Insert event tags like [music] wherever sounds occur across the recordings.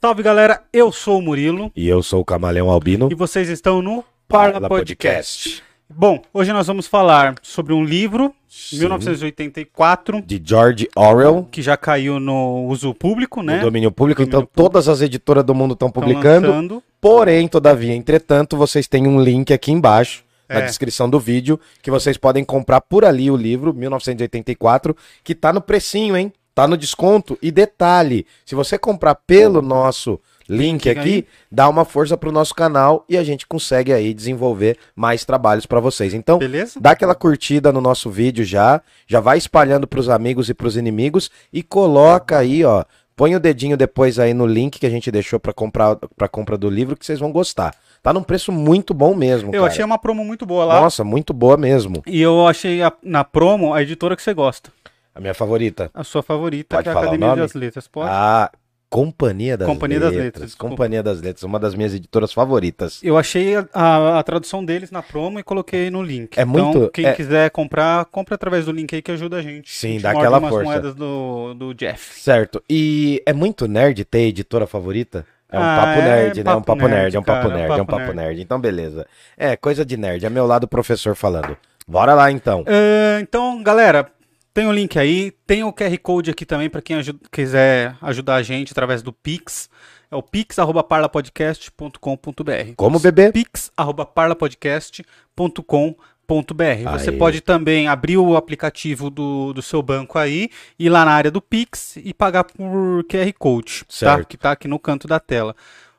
Salve galera, eu sou o Murilo E eu sou o Camaleão Albino. e vocês estão no Parla Podcast. Bom, hoje nós vamos falar sobre um livro, Sim. 1984, De George Orwell, que já caiu no uso público, né? no domínio público. Domínio então, todas as editoras do mundo estão Tão publicando. lançando. Porém, todavia, entretanto, vocês têm um link aqui embaixo, na É. descrição do vídeo, que vocês podem comprar por ali o livro, 1984, que tá no precinho, hein? Tá no desconto. E detalhe, se você comprar pelo nosso link aqui, aí. dá uma força pro nosso canal e a gente consegue aí desenvolver mais trabalhos para vocês. Então, Beleza? Dá aquela curtida no nosso vídeo já, já vai espalhando pros amigos e pros inimigos e coloca aí, ó, põe o dedinho depois aí no link que a gente deixou pra comprar para compra do livro que vocês vão gostar. Tá num preço muito bom mesmo, Eu cara. achei uma promo muito boa lá. Nossa, muito boa mesmo. E eu achei a- na promo a editora que você gosta. A minha favorita. A sua favorita, Pode que é a Academia das Letras. Pode? A Companhia das Companhia das Letras. Letras, desculpa. Companhia das Letras, uma das minhas editoras favoritas. Eu achei a, a- a tradução deles na promo e coloquei no link. É então, muito- quem é- quiser comprar, compra através do link aí que ajuda a gente. Sim, a gente dá aquela força. moedas do, do Jeff. Certo. E é muito nerd ter editora favorita? É um Ah, papo é nerd, né? É um papo nerd, nerd, é um papo cara, é um nerd, é um papo nerd. nerd. Então, beleza. É, coisa de nerd. É meu lado professor falando. Bora lá, então. Ah, então, galera, tem o link aí, tem o QR Code aqui também para quem quiser ajudar a gente através do Pix. É o pix@parlapodcast.com.br. Como bebê? pix@parlapodcast.com.br. Você pode também abrir o aplicativo do, do seu banco aí, ir lá na área do Pix e pagar por QR Code, tá? Certo. Que tá aqui no canto da tela.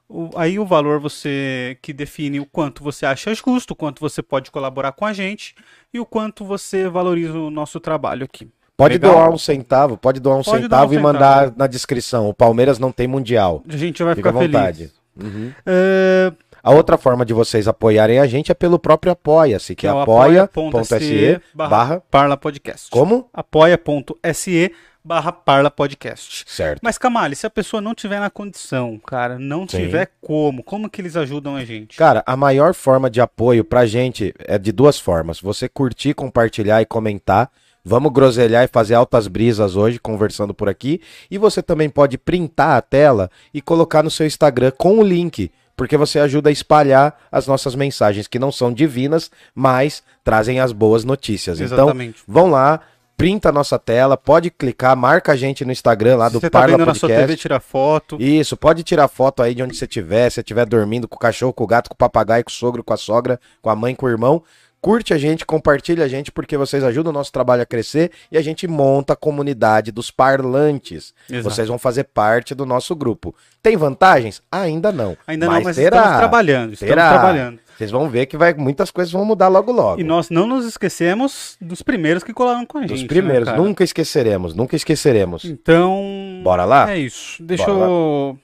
O- aí o valor você que define o quanto você acha justo, o quanto você pode colaborar com a gente e o quanto você valoriza o nosso trabalho aqui. Pode Legal? doar um centavo, pode doar um Pode centavo doar um e mandar na descrição. O Palmeiras não tem mundial. A gente vai Fica à ficar vontade. feliz. Uhum. É, A outra forma de vocês apoiarem a gente é pelo próprio Apoia-se, que, é é apoia.se barra... Parla Podcast. Como? apoia.se barra Parla Podcast. Certo. Mas, Camale, se a pessoa não tiver na condição, cara, não Sim. tiver como, como que eles ajudam a gente? Cara, a maior forma de apoio pra gente é de duas formas. Você curtir, compartilhar e comentar. Vamos groselhar e fazer altas brisas hoje, conversando por aqui. E você também pode printar a tela e colocar no seu Instagram com o link. Porque você ajuda a espalhar as nossas mensagens, que não são divinas, mas trazem as boas notícias. Exatamente. Então, vão lá, printa a nossa tela, pode clicar, marca a gente no Instagram lá do você tá Parla vendo na sua Podcast. TV, tira foto. Isso, pode tirar foto aí de onde você estiver, se você estiver dormindo com o cachorro, com o gato, com o papagaio, com o sogro, com a sogra, com a mãe, com o irmão. Curte a gente, compartilha a gente, porque vocês ajudam o nosso trabalho a crescer e a gente monta a comunidade dos parlantes. Exato. Vocês vão fazer parte do nosso grupo. Tem vantagens? Ainda não. Ainda não, mas terá. estamos trabalhando. Estamos Terá. trabalhando. Vocês vão ver que vai, muitas coisas vão mudar logo logo. E nós não nos esquecemos dos primeiros que colaram com a gente. Dos né, primeiros, cara? nunca esqueceremos, nunca esqueceremos. Então. Bora lá? É isso. Deixa Bora eu.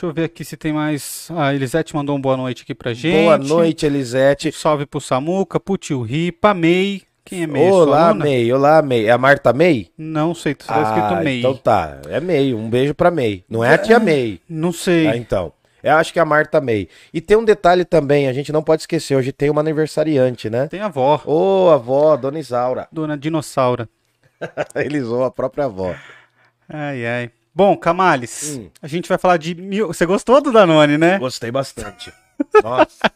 Deixa eu ver aqui se tem mais. A Elisete mandou um boa noite aqui pra gente. Boa noite, Elisete. Salve pro Samuca, pro tio Ri, pra May. Quem é May? Olá? May. Olá, May. É a Marta May? Não sei, tá escrito Ah, May. Então tá, é May. Um beijo pra May. Não é a tia May. Não sei. Ah, então. Eu acho que é a Marta May. E tem um detalhe também, a gente não pode esquecer, hoje tem uma aniversariante, né? Tem a avó, Ô, avó, Dona Isaura. dona Dinossauro. [laughs] Eles zoam a própria avó. Ai, ai. Bom, Camales, Hum. a gente vai falar de mil. Você gostou do Danone, né? Gostei bastante. [laughs] Nossa.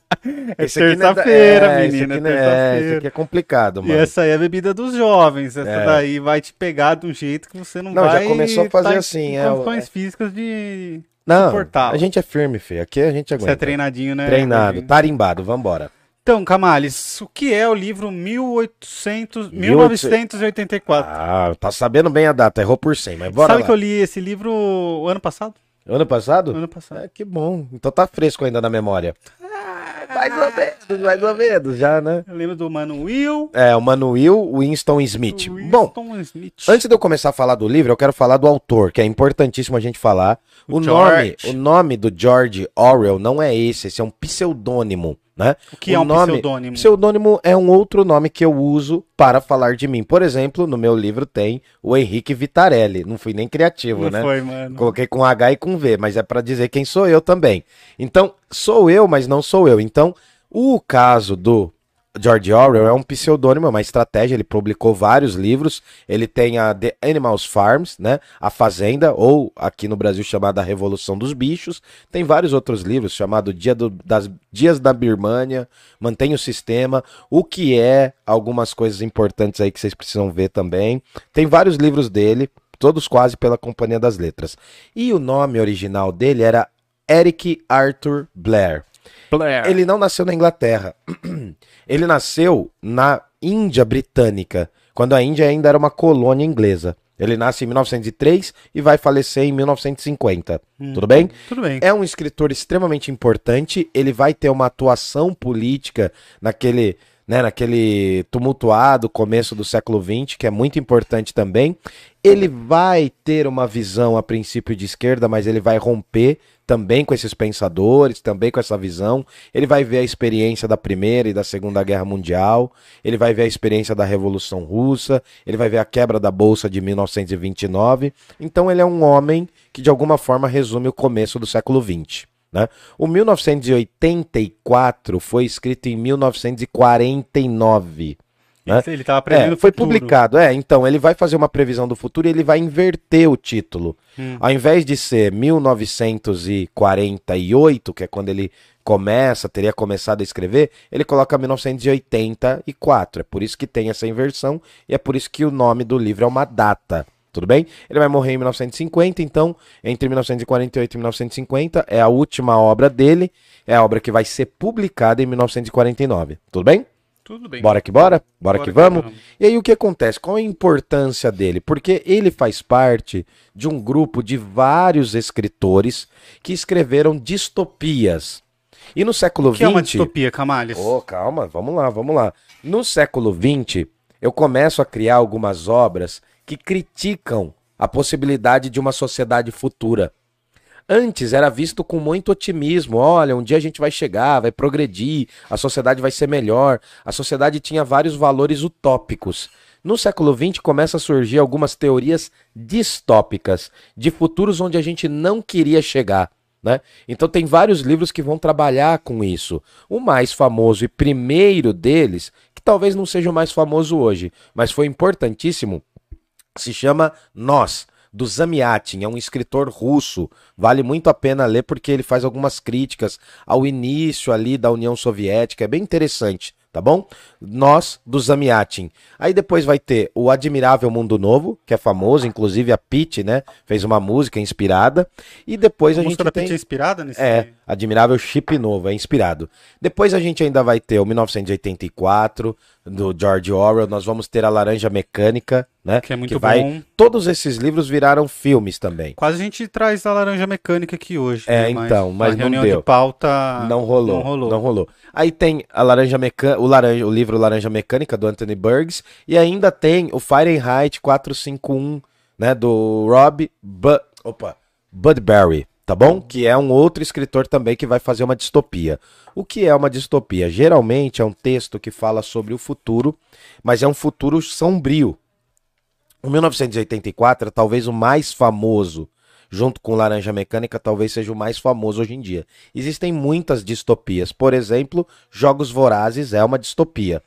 É aqui não é terça-feira, é, esse menina, aqui não é é, esse terça-feira. aqui é complicado, E mano. essa aí é a bebida dos jovens. Essa É. daí vai te pegar de um jeito que você não, Não, já vai. começou a fazer tá assim, é, Condições é. físicas de. Não, a gente é firme, filho. Aqui a gente aguenta. Você é treinadinho, né? Treinado, tarimbado, vambora. Então, Camales, o que é o livro 1800, 1800? 1984? Ah, tá sabendo bem a data, errou por 100, mas bora Sabe lá. que eu li esse livro o ano passado? Ano passado? Ano passado. É, que bom. Então tá fresco ainda na memória. mais ou menos, mais ou menos já, né? Eu lembro do Mano Will. É, o Manuel Winston Smith. Bom, Winston Smith. antes de eu começar a falar do livro, eu quero falar do autor, que é importantíssimo a gente falar. O, O nome, o nome do George Orwell não é esse, esse é um pseudônimo, né? O que é um nome- pseudônimo? Pseudônimo é um outro nome que eu uso para falar de mim. Por exemplo, no meu livro tem o Henrique Vitarelli. Não fui nem criativo, Não né? foi, mano. Coloquei com H e com V, mas é pra dizer quem sou eu também. Então, sou eu, mas não sou eu. Então, o caso do George Orwell é um pseudônimo, é uma estratégia. Ele publicou vários livros. Ele tem a The Animals Farms, né? A Fazenda, ou aqui no Brasil chamada A Revolução dos Bichos. Tem vários outros livros, chamado Dia do, das Dias da Birmania, Mantém o Sistema, O que é, algumas coisas importantes aí que vocês precisam ver também. Tem vários livros dele, todos quase pela Companhia das Letras. E o nome original dele era Eric Arthur Blair. Blair. Ele não nasceu na Inglaterra. [clears throat] Ele nasceu na Índia Britânica, quando a Índia ainda era uma colônia inglesa. Ele nasce em 1903 e vai falecer em 1950. Tudo bem? Tudo bem. É um escritor extremamente importante. Ele vai ter uma atuação política naquele, né, naquele tumultuado começo do século XX, que é muito importante também. Ele vai ter uma visão a princípio de esquerda, mas ele vai romper também com esses pensadores, também com essa visão. Ele vai ver a experiência da Primeira e da Segunda Guerra Mundial, ele vai ver a experiência da Revolução Russa, ele vai ver a quebra da Bolsa de 1929. Então ele é um homem que de alguma forma resume o começo do século XX. Né? O 1984 foi escrito em 1949. né? Ele estava prevendo É, foi futuro. publicado. É, então, ele vai fazer uma previsão do futuro e ele vai inverter o título. Hum. Ao invés de ser 1948, que é quando ele começa, teria começado a escrever, ele coloca 1984. É por isso que tem essa inversão e é por isso que o nome do livro é uma data. Tudo bem? Ele vai morrer em 1950, então, entre 1948 e 1950, é a última obra dele, é a obra que vai ser publicada em 1949. Tudo bem? Tudo bem. Bora que bora? Bora, Bora que que vamos? vamos. E aí o que acontece? Qual a importância dele? Porque ele faz parte de um grupo de vários escritores que escreveram distopias. E no século O que é uma XX. distopia, Camales? Ô, calma, vamos lá, vamos lá. No século XX, eu começo a criar algumas obras que criticam a possibilidade de uma sociedade futura. Antes era visto com muito otimismo. Olha, um dia a gente vai chegar, vai progredir, a sociedade vai ser melhor. A sociedade tinha vários valores utópicos. No século XX começa a surgir algumas teorias distópicas de futuros onde a gente não queria chegar. Né? Então tem vários livros que vão trabalhar com isso. O mais famoso e primeiro deles, que talvez não seja o mais famoso hoje, mas foi importantíssimo, se chama Nós, do Zamyatin, é um escritor russo. Vale muito a pena ler porque ele faz algumas críticas ao início ali da União Soviética, é bem interessante, tá bom? Nós, do Zamyatin. Aí depois vai ter o Admirável Mundo Novo, que é famoso, inclusive a Pete, né, fez uma música inspirada. E depois a a, música gente da tem... Pitty é inspirada nesse... É, Admirável Chip Novo, é inspirado. Depois a gente ainda vai ter o 1984, do George Orwell, nós vamos ter a Laranja Mecânica, né? Que é muito vai... bom. Todos esses livros viraram filmes também. Quase a gente traz a laranja mecânica aqui hoje. É, né? então, mas a não reunião deu. de pauta não rolou, Não rolou. não rolou. Aí tem a Laranja Mecânica, o, laranja, o livro Laranja Mecânica do Anthony Burgess e ainda tem o Fahrenheit 451, né, do Rob Bu Opa, Budberry, tá bom? Que é um outro escritor também que vai fazer uma distopia. O que é uma distopia? Geralmente é um texto que fala sobre o futuro, mas é um futuro sombrio. O 1984 é talvez o mais famoso, junto com Laranja Mecânica, talvez seja o mais famoso hoje em dia. Existem muitas distopias. Por exemplo, Jogos Vorazes é uma distopia.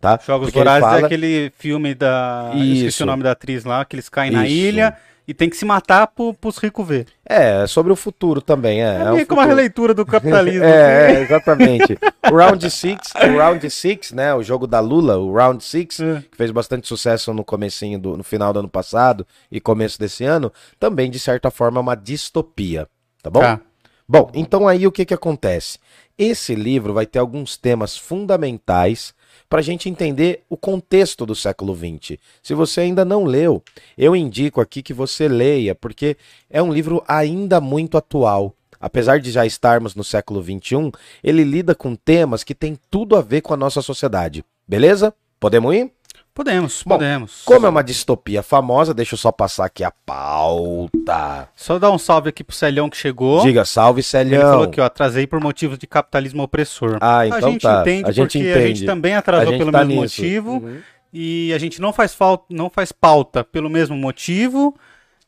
Tá? Jogos Porque Vorazes fala- é aquele filme da. eu Esqueci Isso. o nome da atriz lá, que eles caem na Isso. ilha e tem que se matar pro, pros ricos ver. É, é sobre o futuro também. É, É, é meio que uma releitura do capitalismo. [laughs] É, assim. é, exatamente. O Round Six, o Round Six, né? O jogo da Lula, o Round Six, É. que fez bastante sucesso no comecinho do, no final do ano passado e começo desse ano, também de certa forma é uma distopia, tá bom? Tá. Bom, então aí o que que acontece? Esse livro vai ter alguns temas fundamentais para a gente entender o contexto do século XX. Se você ainda não leu, eu indico aqui que você leia, porque é um livro ainda muito atual. Apesar de já estarmos no século XXI, ele lida com temas que têm tudo a ver com a nossa sociedade. Beleza? Podemos ir? Podemos, Bom, podemos. Como é uma distopia famosa, deixa eu só passar aqui a pauta. Só dar um salve aqui pro Celhão que chegou. Diga, salve, Ele Celhão. falou aqui, ó, atrasei por motivos de capitalismo opressor. Ah, a então gente tá. entende A gente porque a gente entende. também A atrasou gente pelo tá mesmo nisso. motivo. Uhum. E a gente não faz falta, não faz pauta pelo mesmo motivo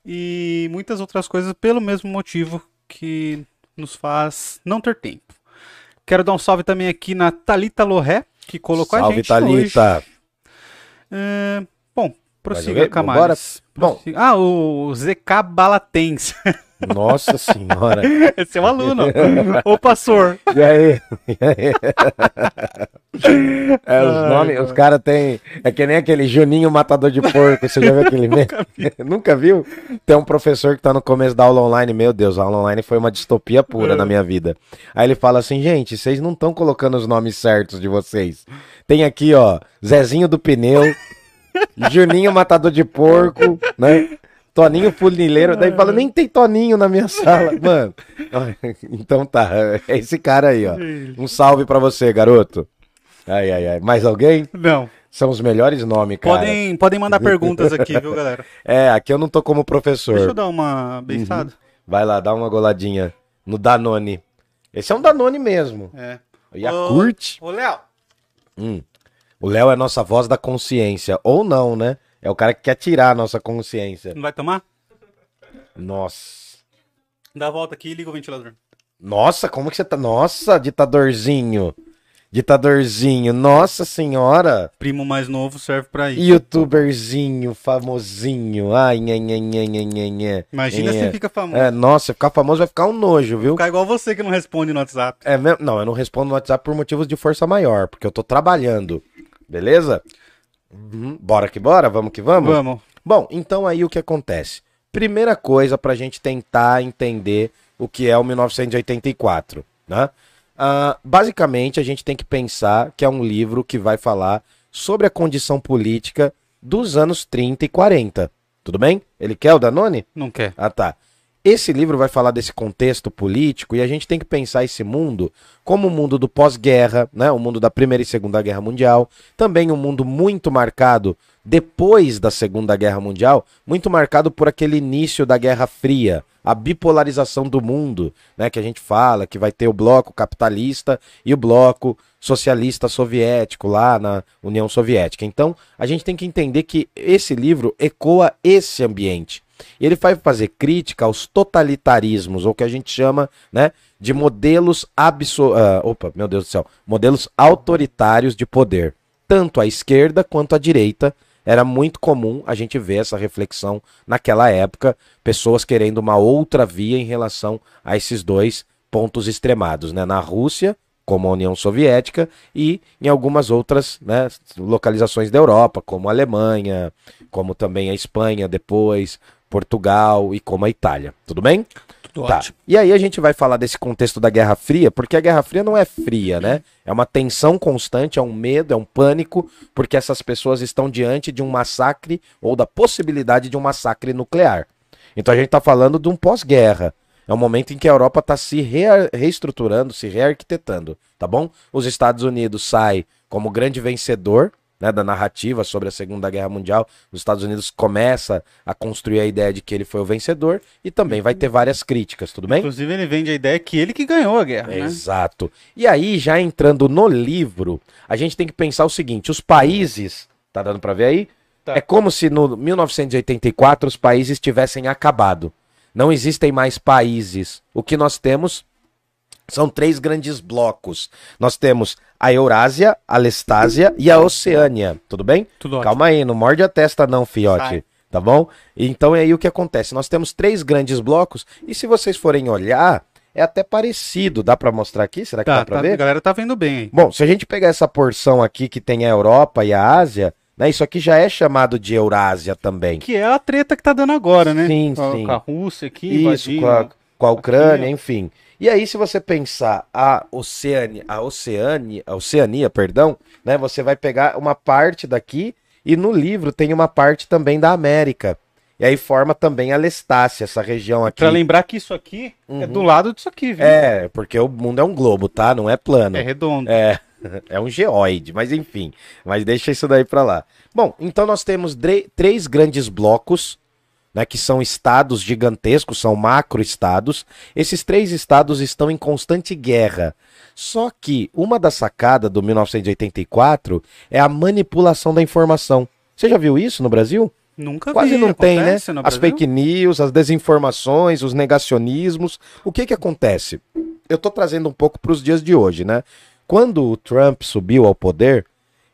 e muitas outras coisas pelo mesmo motivo que nos faz não ter tempo. Quero dar um salve também aqui na Talita Loré. que colocou a Salve, gente Thalita. hoje. É, bom, prossiga? Camares. Bom. Ah, o ZK Balatens. [laughs] Nossa senhora. Esse é um aluno. Ô, pastor. E aí? E aí? [laughs] É, os Ai, nomes, cara. os caras têm. É que nem aquele Juninho Matador de Porco. Você já viu aquele [laughs] meme? Nunca viu? Tem um professor que tá no começo da aula online. Meu Deus, a aula online foi uma distopia pura É. na minha vida. Aí ele fala assim: gente, vocês não estão colocando os nomes certos de vocês. Tem aqui, ó, Zezinho do Pneu, Juninho Matador de Porco, né? Toninho Funileiro, daí fala, nem tem Toninho na minha sala, mano. [laughs] Então tá, é esse cara aí, ó. Um salve pra você, garoto. Ai, ai, ai. Mais alguém? Não. São os melhores nomes, cara. Podem, podem mandar perguntas aqui, viu, galera? [laughs] É, aqui eu não tô como professor. Deixa eu dar uma beiçada. Vai lá, dá uma goladinha no Danone. Esse é um Danone mesmo. É. Yakult. Ô, Léo. Hum. O Léo é nossa voz da consciência. Ou não, né? É o cara que quer tirar a nossa consciência. Não vai tomar? Nossa. Dá a volta aqui e liga o ventilador. Nossa, como que você tá? Nossa, ditadorzinho. Ditadorzinho. Nossa senhora. Primo mais novo serve pra isso. Youtuberzinho, famosinho. Ai, nha, nha, nha, nha, nha, nha. Imagina se fica famoso. É, nossa, ficar famoso vai ficar um nojo, viu? Ficar igual você que não responde no WhatsApp. É mesmo? Não, eu não respondo no WhatsApp por motivos de força maior, porque eu tô trabalhando. Beleza? Uhum. Bora que bora? Vamos que vamos? Vamos. Bom, então aí o que acontece? Primeira coisa pra gente tentar entender o que é o 1984, né? Ah, basicamente, a gente tem que pensar que é um livro que vai falar sobre a condição política dos anos 30 e 40. Tudo bem? Ele quer o Danone? Não quer. Ah, tá. Esse livro vai falar desse contexto político e a gente tem que pensar esse mundo como o mundo do pós-guerra, né? O mundo da Primeira e Segunda Guerra Mundial, também um mundo muito marcado depois da Segunda Guerra Mundial, muito marcado por aquele início da Guerra Fria, a bipolarização do mundo, né, que a gente fala que vai ter o bloco capitalista e o bloco socialista soviético lá na União Soviética. Então, a gente tem que entender que esse livro ecoa esse ambiente. Ele vai fazer crítica aos totalitarismos, ou que a gente chama, né, de modelos abso ah, opa, meu Deus do céu, modelos autoritários de poder. Tanto à esquerda quanto à direita era muito comum a gente ver essa reflexão naquela época, pessoas querendo uma outra via em relação a esses dois pontos extremados, né? Na Rússia, como a União Soviética, e em algumas outras né, localizações da Europa, como a Alemanha, como também a Espanha depois, Portugal e como a Itália. Tudo bem? Tá. ótimo. E aí a gente vai falar desse contexto da Guerra Fria, porque a Guerra Fria não é fria, né? É uma tensão constante, é um medo, é um pânico, porque essas pessoas estão diante de um massacre ou da possibilidade de um massacre nuclear. Então a gente está falando de um pós-guerra. É um momento em que a Europa está se rea- reestruturando, se rearquitetando, tá bom? Os Estados Unidos sai como grande vencedor né, da narrativa sobre a Segunda Guerra Mundial. Os Estados Unidos começa a construir a ideia de que ele foi o vencedor e também vai ter várias críticas, tudo bem? Inclusive, ele vende a ideia que ele que ganhou a guerra, né? Exato. E aí, já entrando no livro, a gente tem que pensar o seguinte: os países. Tá dando pra ver aí? Tá. É como se no 1984 os países tivessem acabado. Não existem mais países. O que nós temos são três grandes blocos. Nós temos a Eurásia, a Lestásia e a Oceânia. Tudo bem? Tudo ótimo. Calma aí, não morde a testa não, fiote. Tá bom? Então é aí o que acontece. Nós temos três grandes blocos e se vocês forem olhar, é até parecido. Dá pra mostrar aqui? Será que Tá, dá pra tá, a ver? galera tá vendo bem. Bom, se a gente pegar essa porção aqui que tem a Europa e a Ásia, né, isso aqui já é chamado de Eurásia também. Que é a treta que tá dando agora, né? Sim, com, a- sim. Com a Rússia aqui, Isso, invadindo. com a, com a Ucrânia, ó. enfim. E aí, se você pensar a Oceânia, a Oceânia, a Oceania, perdão, né, você vai pegar uma parte daqui e no livro tem uma parte também da América. E aí forma também a Lestácia, essa região aqui. Pra lembrar que isso aqui é do lado disso aqui, viu? Uhum. É, porque o mundo é um globo, tá? Não é plano. É redondo. É, [laughs] é um geoide, mas enfim. Mas deixa isso daí pra lá. Bom, então nós temos três grandes blocos, né, que são estados gigantescos, são macro-estados. Esses três estados estão em constante guerra. Só que uma das sacadas do 1984 é a manipulação da informação. Você já viu isso no Brasil? Nunca Quase vi. não tem, né? As fake news, as desinformações, os negacionismos. O que que acontece? Eu tô trazendo um pouco para os dias de hoje, né? Quando o Trump subiu ao poder,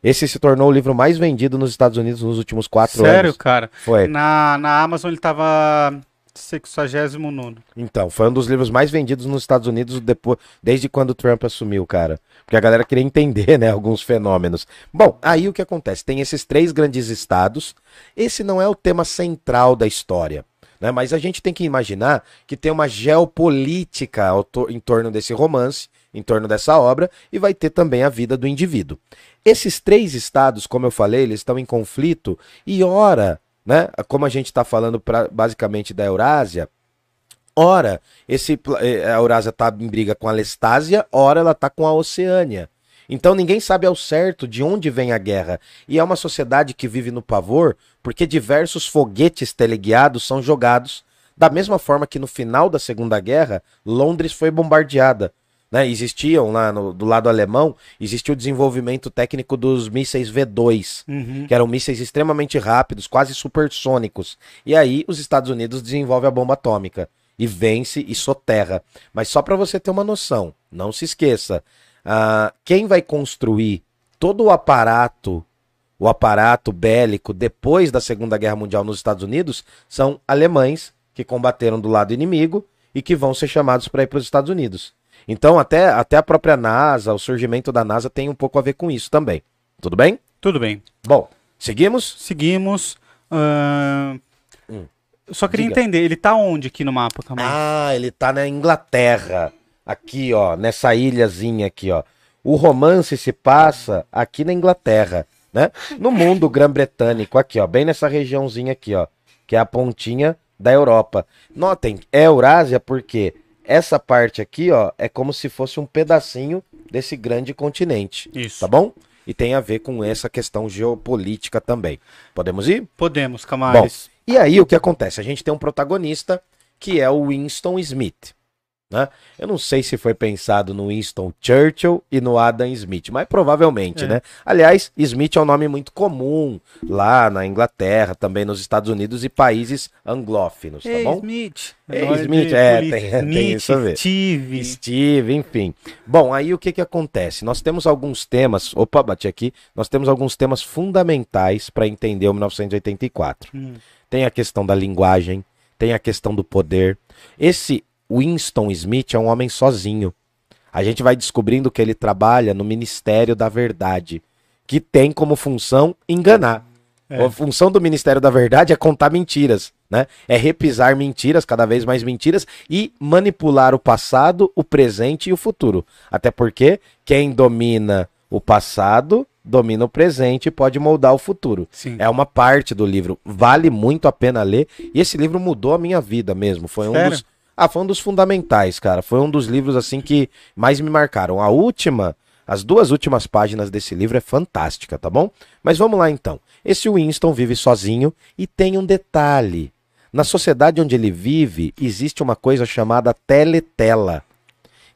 esse se tornou o livro mais vendido nos Estados Unidos nos últimos quatro Sério, anos. cara? Foi. Na, na Amazon ele tava 69 Então, foi um dos livros mais vendidos nos Estados Unidos depois, desde quando o Trump assumiu, cara. Porque a galera queria entender, né, alguns fenômenos. Bom, aí o que acontece? Tem esses três grandes estados. Esse não é o tema central da história. Né? Mas a gente tem que imaginar que tem uma geopolítica em torno desse romance, em torno dessa obra, e vai ter também a vida do indivíduo. Esses três estados, como eu falei, eles estão em conflito, e ora, né, como a gente está falando pra, basicamente da Eurásia, ora esse, eh, a Eurásia está em briga com a Lestásia, ora ela está com a Oceânia. Então ninguém sabe ao certo de onde vem a guerra. E é uma sociedade que vive no pavor porque diversos foguetes teleguiados são jogados da mesma forma que no final da Segunda Guerra, Londres foi bombardeada. Né? Existiam lá no- do lado alemão, existia o desenvolvimento técnico dos mísseis V2, Uhum. que eram mísseis extremamente rápidos, quase supersônicos. E aí os Estados Unidos desenvolvem a bomba atômica e vence e soterra. Mas só para você ter uma noção, não se esqueça, ah, quem vai construir todo o aparato, o aparato bélico depois da Segunda Guerra Mundial nos Estados Unidos são alemães que combateram do lado inimigo e que vão ser chamados para ir para os Estados Unidos. Então até, até a própria NASA, o surgimento da NASA tem um pouco a ver com isso também. Tudo bem? Tudo bem. Bom, seguimos? Seguimos. ahn, Hum. Só queria Diga. entender, ele tá onde aqui no mapa, Camilo? Ah, ele tá na Inglaterra. Aqui, ó, nessa ilhazinha aqui, ó. O romance se passa aqui na Inglaterra, né? No mundo grã-bretânico, aqui, ó, bem nessa regiãozinha aqui, ó, que é a pontinha da Europa. Notem, é Eurásia porque essa parte aqui, ó, é como se fosse um pedacinho desse grande continente, Isso. tá bom? E tem a ver com essa questão geopolítica também. Podemos ir? Podemos, Camares. E aí o que acontece? A gente tem um protagonista que é o Winston Smith. Né? Eu não sei se foi pensado no Winston Churchill e no Adam Smith, mas provavelmente, É. né? Aliás, Smith é um nome muito comum lá na Inglaterra, também nos Estados Unidos e países anglófinos, tá Ei, bom? Smith. Ei, Nós Smith, de é, polícia. tem- [laughs] tem Smith, isso a ver. Steve. Steve, enfim. Bom, aí o que que acontece? Nós temos alguns temas, opa, bati aqui, nós temos alguns temas fundamentais para entender o 1984. Hum. Tem a questão da linguagem, tem a questão do poder. Esse Winston Smith é um homem sozinho. A gente vai descobrindo que ele trabalha no Ministério da Verdade, que tem como função enganar. É. A função do Ministério da Verdade é contar mentiras, né? É repisar mentiras, cada vez mais mentiras, e manipular o passado, o presente e o futuro. Até porque quem domina o passado domina o presente e pode moldar o futuro. Sim. É uma parte do livro. Vale muito a pena ler. E esse livro mudou a minha vida mesmo. Foi um Sério? dos. Ah, foi um dos fundamentais, cara. Foi um dos livros assim que mais me marcaram. A última, as duas últimas páginas desse livro é fantástica, tá bom? Mas vamos lá então. Esse Winston vive sozinho e tem um detalhe. Na sociedade onde ele vive, existe uma coisa chamada teletela,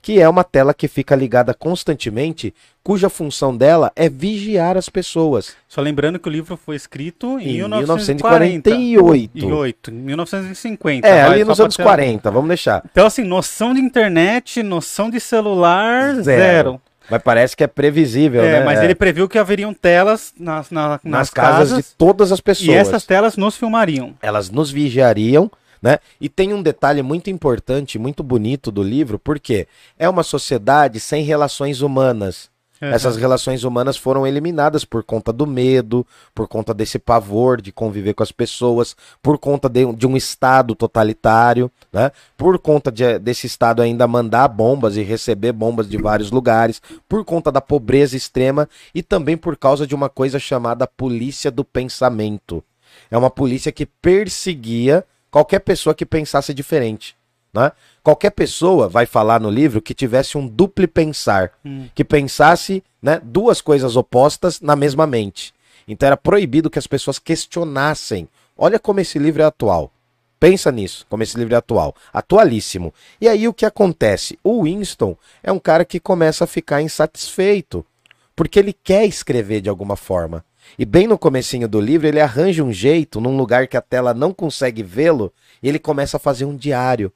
que é uma tela que fica ligada constantemente, cuja função dela é vigiar as pessoas. Só lembrando que o livro foi escrito em, Em 1940. 1948. E 8, 1950. É, vai, ali nos anos ter- 40, vamos deixar. Então, assim, noção de internet, noção de celular, Zero. zero. Mas parece que é previsível, É, né? mas É. ele previu que haveriam telas nas, na- nas, nas casas, de todas as pessoas. e essas telas nos filmariam. Elas nos vigiariam, né? E tem um detalhe muito importante, muito bonito do livro, porque é uma sociedade sem relações humanas. Essas relações humanas foram eliminadas por conta do medo, por conta desse pavor de conviver com as pessoas, por conta de, de um Estado totalitário, né? por conta de- desse Estado ainda mandar bombas e receber bombas de vários lugares, por conta da pobreza extrema e também por causa de uma coisa chamada polícia do pensamento. É uma polícia que perseguia qualquer pessoa que pensasse diferente. Né? Qualquer pessoa, vai falar no livro, que tivesse um duplo pensar, Hum. que pensasse né, duas coisas opostas na mesma mente. Então era proibido que as pessoas questionassem. Olha como esse livro é atual. Pensa nisso, como esse livro é atual. Atualíssimo. E aí o que acontece? O Winston é um cara que começa a ficar insatisfeito. Porque ele quer escrever de alguma forma. E bem no comecinho do livro, ele arranja um jeito, num lugar que a tela não consegue vê-lo, e ele começa a fazer um diário.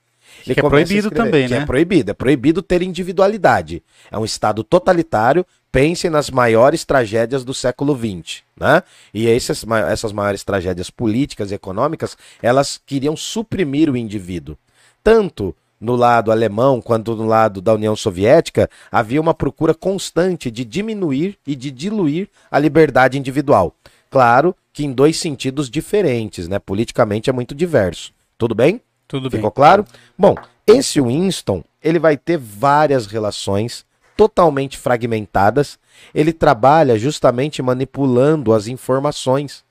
Ele que é proibido escrever, também, que né? É proibido, é proibido ter individualidade. É um Estado totalitário. Pensem nas maiores tragédias do século XX, né? E esses, essas maiores tragédias políticas e econômicas, elas queriam suprimir o indivíduo. Tanto no lado alemão quanto no lado da União Soviética, havia uma procura constante de diminuir e de diluir a liberdade individual. Claro que em dois sentidos diferentes, né? Politicamente é muito diverso. Tudo bem? Tudo bem. Ficou claro? Bom, esse Winston, ele vai ter várias relações totalmente fragmentadas. Ele trabalha justamente manipulando as informações.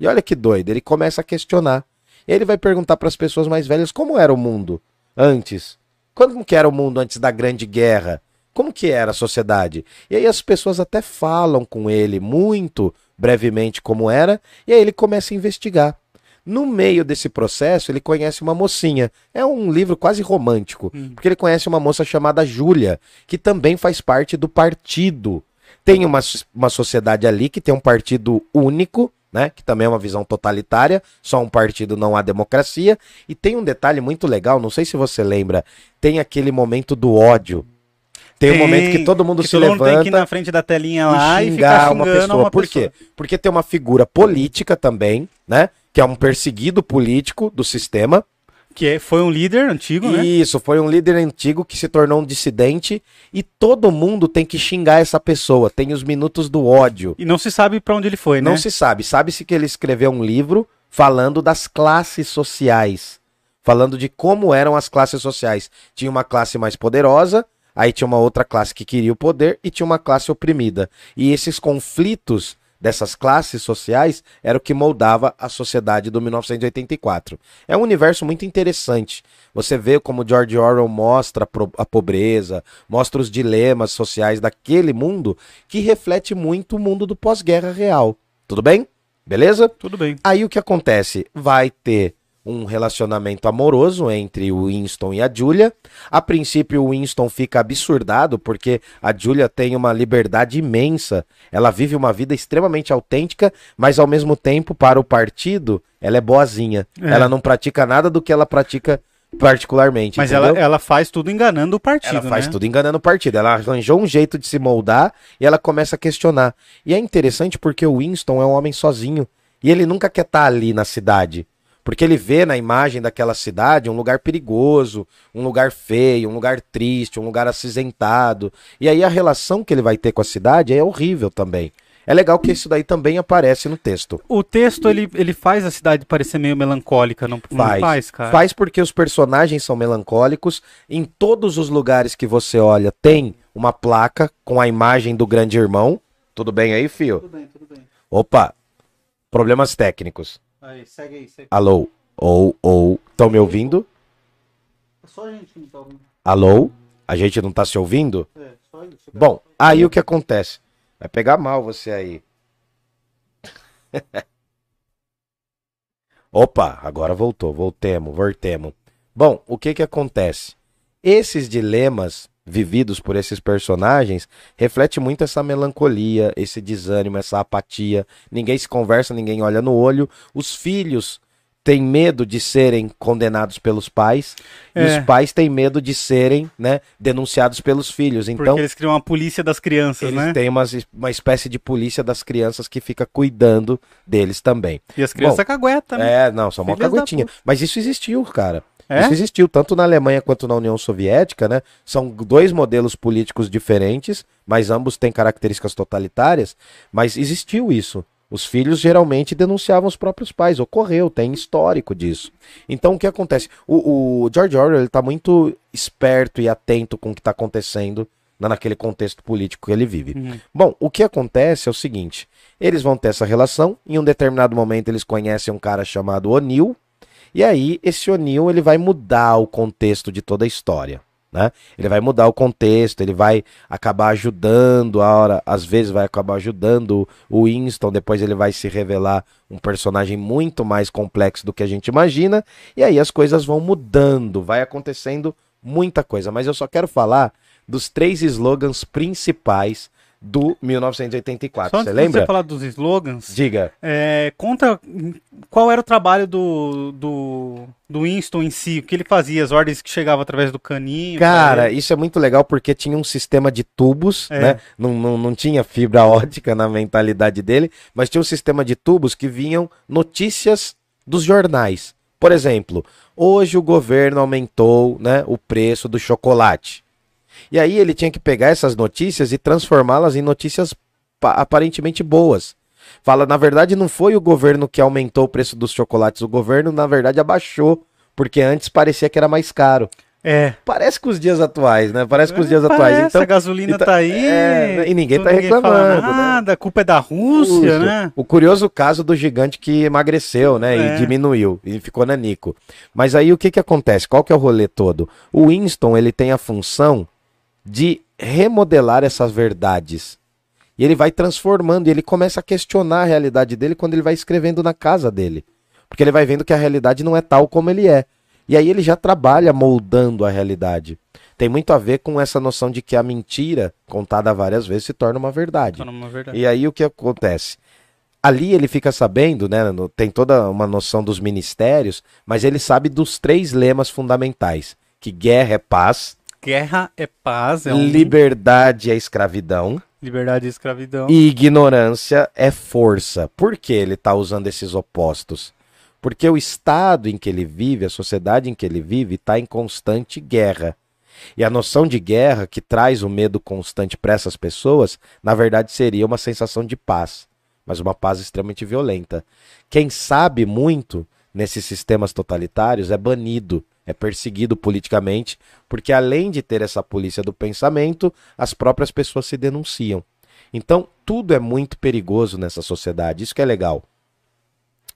E olha que doido, ele começa a questionar. Ele vai perguntar para as pessoas mais velhas como era o mundo antes. Como que era o mundo antes da Grande Guerra? Como que era a sociedade? E aí as pessoas até falam com ele muito brevemente como era, e aí ele começa a investigar. No meio desse processo, ele conhece uma mocinha. É um livro quase romântico, porque ele conhece uma moça chamada Júlia, que também faz parte do partido. Tem uma, uma sociedade ali que tem um partido único, né? Que também é uma visão totalitária, só um partido não há democracia. E tem um detalhe muito legal, não sei se você lembra, tem aquele momento do ódio. Tem, um momento que todo mundo que se todo mundo levanta tem que ir na frente da telinha lá e e, xingar ficar uma pessoa. uma Por pessoa. quê? Porque tem uma figura política também, né? Que é um perseguido político do sistema. Que é- foi um líder antigo, né? Isso, foi um líder antigo que se tornou um dissidente e todo mundo tem que xingar essa pessoa. Tem os minutos do ódio. E não se sabe pra onde ele foi, Não né? se sabe. Sabe-se que ele escreveu um livro falando das classes sociais. Falando de como eram as classes sociais. Tinha uma classe mais poderosa, aí tinha uma outra classe que queria o poder e tinha uma classe oprimida. E esses conflitos dessas classes sociais era o que moldava a sociedade do 1984. É um universo muito interessante. Você vê como George Orwell mostra a pobreza, mostra os dilemas sociais daquele mundo que reflete muito o mundo do pós-guerra real. Tudo bem? Beleza? Tudo bem. Aí o que acontece? Vai ter um relacionamento amoroso entre o Winston e a Julia. A princípio, o Winston fica absurdado porque a Julia tem uma liberdade imensa. Ela vive uma vida extremamente autêntica, mas ao mesmo tempo, para o partido, ela é boazinha. É. Ela não pratica nada do que ela pratica particularmente. Mas entendeu? ela, ela faz tudo enganando o partido, Ela faz né? tudo enganando o partido. Ela arranjou um jeito de se moldar e ela começa a questionar. E é interessante porque o Winston é um homem sozinho. E ele nunca quer estar ali na cidade. Porque ele vê na imagem daquela cidade um lugar perigoso, um lugar feio, um lugar triste, um lugar acinzentado. E aí a relação que ele vai ter com a cidade é horrível também. É legal que isso daí também aparece no texto. O texto, ele, ele faz a cidade parecer meio melancólica, não não Faz. faz, cara? Faz porque os personagens são melancólicos. Em todos os lugares que você olha, tem uma placa com a imagem do grande irmão. Tudo bem aí, fio? Tudo bem, tudo bem. Opa! Problemas técnicos. Aí, segue aí, segue. Alô? Ou, ou. Estão me ouvindo? Só a gente que não tá ouvindo. Alô? A gente não tá se ouvindo? É, só isso. Bom, aí o que acontece? Vai pegar mal você aí. [laughs] Opa, agora voltou, voltemos, voltemos. Bom, o que que acontece? Esses dilemas vividos por esses personagens reflete muito essa melancolia, esse desânimo, essa apatia. Ninguém se conversa, ninguém olha no olho. Os filhos têm medo de serem condenados pelos pais e É. os pais têm medo de serem, né, denunciados pelos filhos. Porque Então, eles criam uma polícia das crianças, eles né? têm uma, uma espécie de polícia das crianças que fica cuidando deles também. E as crianças Bom, caguetam, né? É, não, só uma caguetinha. Mas isso existiu, cara. É? Isso existiu tanto na Alemanha quanto na União Soviética, né? São dois modelos políticos diferentes, mas ambos têm características totalitárias, mas existiu isso. Os filhos geralmente denunciavam os próprios pais. Ocorreu, tem histórico disso. Então o que acontece? O, o George Orwell está muito esperto e atento com o que está acontecendo na- naquele contexto político que ele vive. Uhum. Bom, o que acontece é o seguinte: eles vão ter essa relação. Em um determinado momento eles conhecem um cara chamado O'Neill. E aí esse O'Neill ele vai mudar o contexto de toda a história. Né? Ele vai mudar o contexto, ele vai acabar ajudando, a hora, às vezes vai acabar ajudando o Winston, depois ele vai se revelar um personagem muito mais complexo do que a gente imagina, e aí as coisas vão mudando, vai acontecendo muita coisa, mas eu só quero falar dos três slogans principais do 1984. Só Você lembra? você falar dos slogans, Diga. é, conta qual era o trabalho do, do, do Winston em si, o que ele fazia, as ordens que chegavam através do caninho. Cara, ele. isso é muito legal porque tinha um sistema de tubos, É. né? Não, não, não tinha fibra [laughs] ótica na mentalidade dele, mas tinha um sistema de tubos que vinham notícias dos jornais. Por exemplo, hoje o governo aumentou né, o preço do chocolate. E aí ele tinha que pegar essas notícias e transformá-las em notícias pa- aparentemente boas. Fala, na verdade, não foi o governo que aumentou o preço dos chocolates, o governo, na verdade, abaixou, porque antes parecia que era mais caro. É. Parece com os dias atuais, né? Parece com os dias Parece, atuais. Então, a gasolina então, tá aí. é, e ninguém tá fala reclamando, né? Nada, a culpa é da Rússia, Isso. né? O curioso caso do gigante que emagreceu, né? É. E diminuiu. E ficou nanico. Mas aí o que que acontece? Qual que é o rolê todo? O Winston, ele tem a função de remodelar essas verdades. E ele vai transformando, e ele começa a questionar a realidade dele quando ele vai escrevendo na casa dele. Porque ele vai vendo que a realidade não é tal como ele é. E aí ele já trabalha moldando a realidade. Tem muito a ver com essa noção de que a mentira, contada várias vezes, se torna uma verdade. Tô numa verdade. E aí o que acontece? Ali ele fica sabendo, né? Tem toda uma noção dos ministérios, mas ele sabe dos três lemas fundamentais: que guerra é paz, Guerra é paz, é um... liberdade é escravidão liberdade e escravidão. e ignorância é força. Por que ele está usando esses opostos? Porque o estado em que ele vive, a sociedade em que ele vive, está em constante guerra. E a noção de guerra que traz o medo constante para essas pessoas, na verdade seria uma sensação de paz, mas uma paz extremamente violenta. Quem sabe muito nesses sistemas totalitários é banido, é perseguido politicamente, porque além de ter essa polícia do pensamento, as próprias pessoas se denunciam. Então, tudo é muito perigoso nessa sociedade, isso que é legal.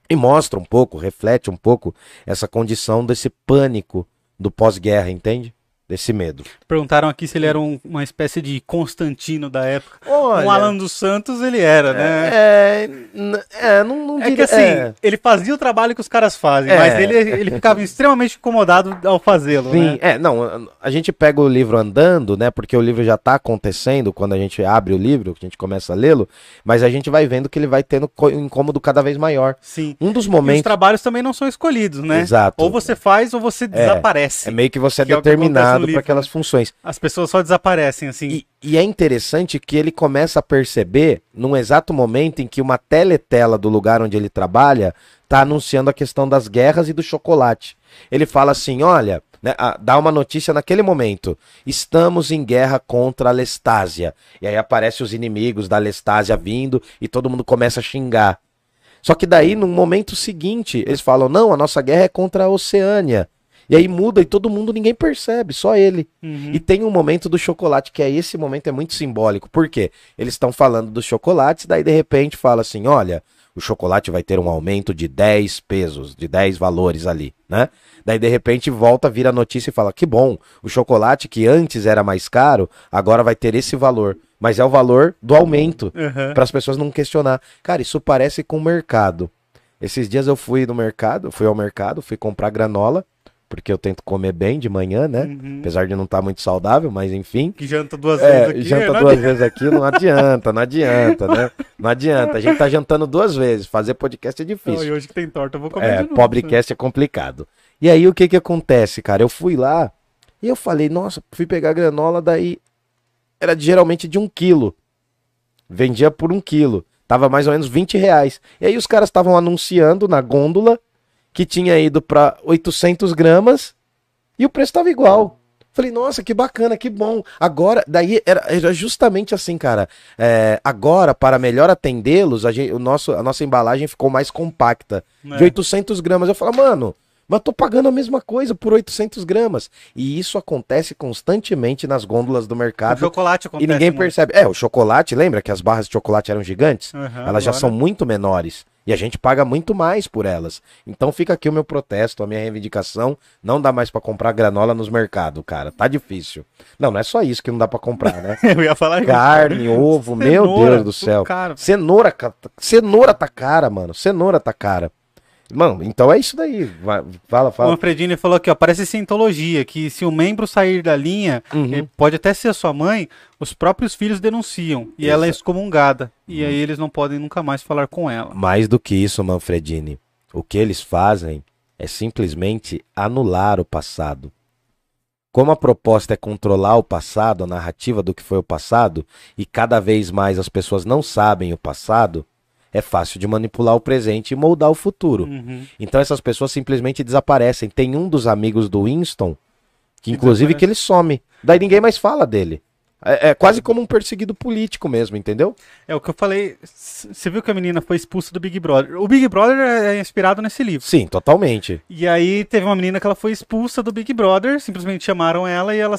E mostra um pouco, reflete um pouco essa condição desse pânico do pós-guerra, entende? Desse medo. Perguntaram aqui se ele era um- uma espécie de Constantino da época. Olha, Um Alan dos Santos ele era, né? É, n- é, não, não É diria- que assim, é. ele fazia o trabalho que os caras fazem, É. mas ele, ele ficava extremamente incomodado ao fazê-lo, Sim, né? é, não, a gente pega o livro andando, né, porque o livro já tá acontecendo quando a gente abre o livro, que a gente começa a lê-lo, mas a gente vai vendo que ele vai tendo um incômodo cada vez maior. Sim. Um dos E os momentos... trabalhos também não são escolhidos, né? Exato. Ou você faz ou você desaparece. É meio que você é Que é determinado para aquelas funções. As pessoas só desaparecem, assim. E, e é interessante que ele começa a perceber, num exato momento em que uma teletela do lugar onde ele trabalha está anunciando a questão das guerras e do chocolate. Ele fala assim: olha, né, ah, dá uma notícia naquele momento. Estamos em guerra contra a Lestásia. E aí aparecem os inimigos da Lestásia vindo e todo mundo começa a xingar. Só que daí, no momento seguinte, eles falam: não, a nossa guerra é contra a Oceânia. E aí muda e todo mundo, ninguém percebe, só ele. Uhum. E tem um momento do chocolate, que é esse momento é muito simbólico. Por quê? Eles estão falando dos chocolates, daí de repente fala assim: olha, o chocolate vai ter um aumento de 10 pesos, de 10 valores ali, né? Daí de repente volta, vira a notícia e fala: que bom, o chocolate que antes era mais caro, agora vai ter esse valor. Mas é o valor do aumento, Uhum. para as pessoas não questionar. Cara, isso parece com o mercado. Esses dias eu fui no mercado, fui ao mercado, fui comprar granola, porque eu tento comer bem de manhã, né? Uhum. Apesar de não estar muito saudável, mas enfim. Que janta duas É, vezes aqui. janta né? duas vezes aqui não adianta, não adianta, né? Não adianta. A gente tá jantando duas vezes. Fazer podcast é Não, e difícil. hoje que tem torta, eu vou comer É, de novo. pobrecast é complicado. E aí o que que acontece, cara? Eu fui lá e eu falei, nossa, fui pegar granola, daí era de- geralmente de um quilo. Vendia por um quilo. Tava mais ou menos 20 reais. E aí os caras estavam anunciando na gôndola que tinha ido pra 800 gramas e o preço tava igual. Falei, nossa, que bacana, que bom. Agora, daí era, justamente assim, cara. É, agora, para melhor atendê-los, a, gente- o nosso, a nossa embalagem ficou mais compacta. É. De 800 gramas. Eu falo, mano, mas eu tô pagando a mesma coisa por 800 gramas. E isso acontece constantemente nas gôndolas do O mercado. chocolate E acontece ninguém muito. percebe. É, o chocolate, lembra que as barras de chocolate eram gigantes? Uhum, elas já agora- são muito menores. E a gente paga muito mais por elas. Então fica aqui o meu protesto, a minha reivindicação. Não dá mais pra comprar granola nos mercados, cara. Tá difícil. Não, não é só isso que não dá pra comprar, né? [laughs] Eu ia falar isso. Carne, ovo, meu Cenoura, Deus do céu. caro. Cenoura, cenoura tá cara, mano. Cenoura tá cara. Mano, então é isso daí. Vai- fala, O fala. Manfredini falou aqui, ó, parece cientologia, que se o membro sair da linha, Uhum. pode até ser sua mãe, os próprios filhos denunciam, e ela é excomungada, e aí eles não podem nunca mais falar com ela. Mais do que isso, Manfredini. O que eles fazem é simplesmente anular o passado. Como a proposta é controlar o passado, a narrativa do que foi o passado, e cada vez mais as pessoas não sabem o passado, é fácil de manipular o presente e moldar o futuro. Uhum. Então essas pessoas simplesmente desaparecem. Tem um dos amigos do Winston, que inclusive que ele some. Daí ninguém mais fala dele. É, é quase como um perseguido político mesmo, entendeu? É o que eu falei, você viu que a menina foi expulsa do Big Brother. O Big Brother é inspirado nesse livro. Sim, totalmente. E aí teve uma menina que ela foi expulsa do Big Brother, simplesmente chamaram ela e ela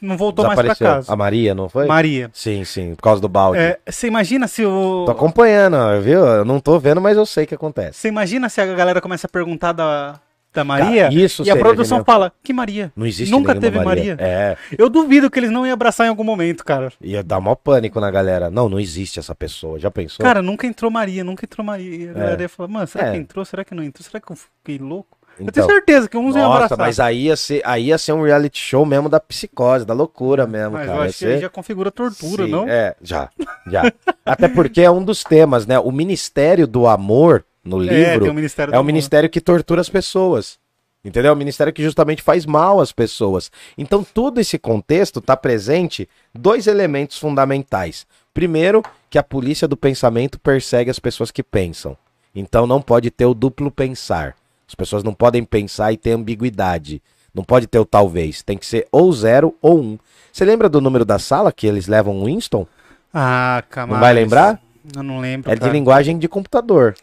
não voltou mais pra casa. A Maria, não foi? Maria. Sim, sim, por causa do balde. É, Você imagina se o. Tô acompanhando, viu? Eu não tô vendo, mas eu sei o que acontece. Você imagina se a galera começa a perguntar da, da Maria Cara, isso e a produção genial. fala, que Maria? Não existe Nunca teve Maria. É, Eu duvido que eles não iam abraçar em algum momento, cara. ia dar maior pânico na galera. Não, não existe essa pessoa. Já pensou? Cara, nunca entrou Maria, nunca entrou Maria. E a galera ia falar, mano, será É. que entrou? Será que não entrou? Será que eu fiquei louco? Eu Então. tenho certeza que uns iam Nossa, abraçar. mas aí ia, ser, aí ia ser um reality show mesmo da psicose, da loucura mesmo, Mas cara. eu Ia acho que já configura tortura, Sim, não? É, já, já. [laughs] Até porque é um dos temas, né? O Ministério do Amor no É, livro tem o Ministério é Amor. ministério que tortura as pessoas. Entendeu? É o ministério que justamente faz mal às pessoas. Então, todo esse contexto está presente dois elementos fundamentais. Primeiro, que a polícia do pensamento persegue as pessoas que pensam. Então, não pode ter o duplo pensar. As pessoas não podem pensar e ter ambiguidade. Não pode ter o talvez. Tem que ser ou zero ou um. Você lembra do número da sala que eles levam o Winston? Ah, Camales. Não vai lembrar? Eu não lembro, É de cara. linguagem de computador.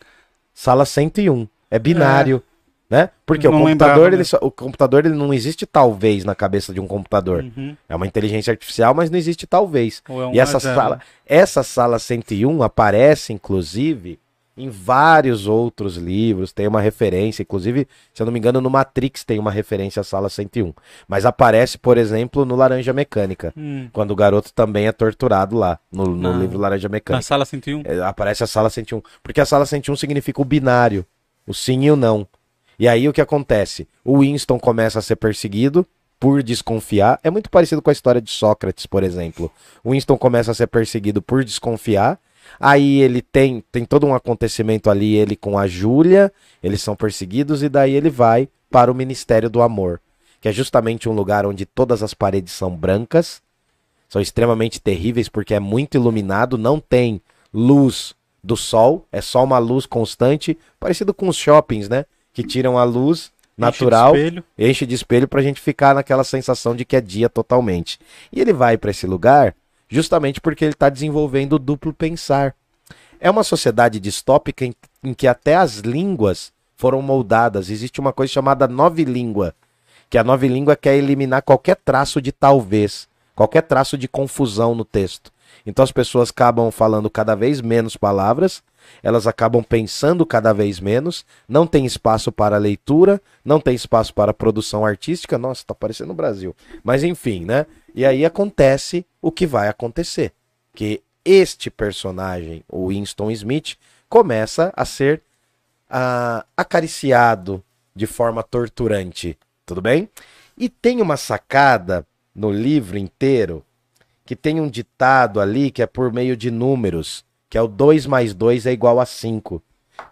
Sala 101. É binário. Né? Porque o computador, lembrava ele o computador ele não existe talvez na cabeça de um computador. Uhum. É uma inteligência artificial, mas não existe talvez. É um e essa sala, essa sala 101 aparece, inclusive, em vários outros livros. Tem uma referência, inclusive, se eu não me engano, no Matrix tem uma referência à sala 101. Mas aparece, por exemplo, no Laranja Mecânica. Hum. Quando o garoto também é torturado lá, no, no Na- livro Laranja Mecânica. Na sala 101? É, aparece a sala 101. Porque a sala 101 significa o binário, o sim e o não. E aí o que acontece? O Winston começa a ser perseguido por desconfiar. É muito parecido com a história de Sócrates, por exemplo. O Winston começa a ser perseguido por desconfiar. Aí ele tem, tem todo um acontecimento ali, ele com a Júlia, eles são perseguidos e daí ele vai para o Ministério do Amor, que é justamente um lugar onde todas as paredes são brancas, são extremamente terríveis porque é muito iluminado, não tem luz do sol, é só uma luz constante, parecido com os shoppings, né? Que tiram a luz natural, Enche de espelho. enche de espelho pra gente ficar naquela sensação de que é dia totalmente. E ele vai para esse lugar justamente porque ele está desenvolvendo o duplo pensar. É uma sociedade distópica em, em que até as línguas foram moldadas. Existe uma coisa chamada nove língua, que a nove língua quer eliminar qualquer traço de talvez, qualquer traço de confusão no texto. Então as pessoas acabam falando cada vez menos palavras, elas acabam pensando cada vez menos, não tem espaço para leitura, não tem espaço para produção artística. Nossa, tá parecendo o Brasil. Mas enfim, né? E aí acontece o que vai acontecer, que este personagem, o Winston Smith, começa a ser ah, acariciado de forma torturante, tudo bem? E tem uma sacada no livro inteiro que tem um ditado ali que é por meio de números, que é o 2 mais 2 é igual a 5.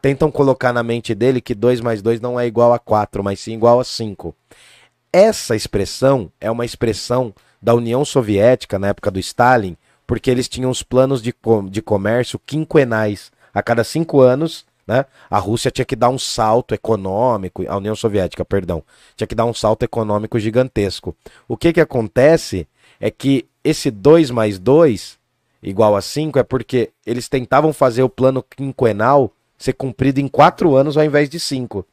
Tentam colocar na mente dele que 2 mais 2 não é igual a 4, mas sim igual a 5. Essa expressão é uma expressão da União Soviética na época do Stalin, porque eles tinham os planos de, com- de comércio quinquenais. A cada cinco anos, né, a Rússia tinha que dar um salto econômico, a União Soviética, perdão, tinha que dar um salto econômico gigantesco. O que, que acontece é que esse 2 mais 2 igual a 5 é porque eles tentavam fazer o plano quinquenal ser cumprido em quatro anos ao invés de cinco.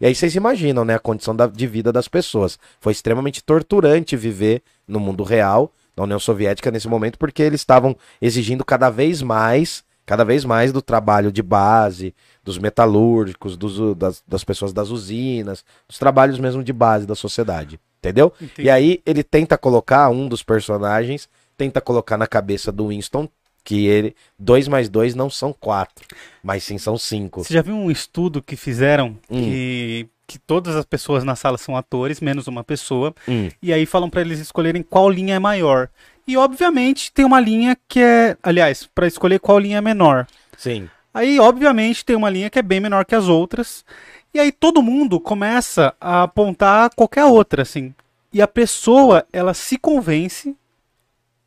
E aí vocês imaginam, né, a condição da- de vida das pessoas. Foi extremamente torturante viver no mundo real, na União Soviética nesse momento, porque eles estavam exigindo cada vez mais, cada vez mais do trabalho de base, dos metalúrgicos, dos, das, das pessoas das usinas, dos trabalhos mesmo de base da sociedade. Entendeu? Entendi. E aí ele tenta colocar um dos personagens, tenta colocar na cabeça do Winston Que ele. 2 mais 2 não são 4, mas sim são 5. Você já viu um estudo que fizeram Hum. que, que todas as pessoas na sala são atores, menos uma pessoa, Hum. e aí falam pra eles escolherem qual linha é maior. E obviamente tem uma linha que é, aliás, pra escolher qual linha é menor. Sim. Aí obviamente tem uma linha que é bem menor que as outras. E aí todo mundo começa a apontar qualquer outra, assim. E a pessoa, ela se convence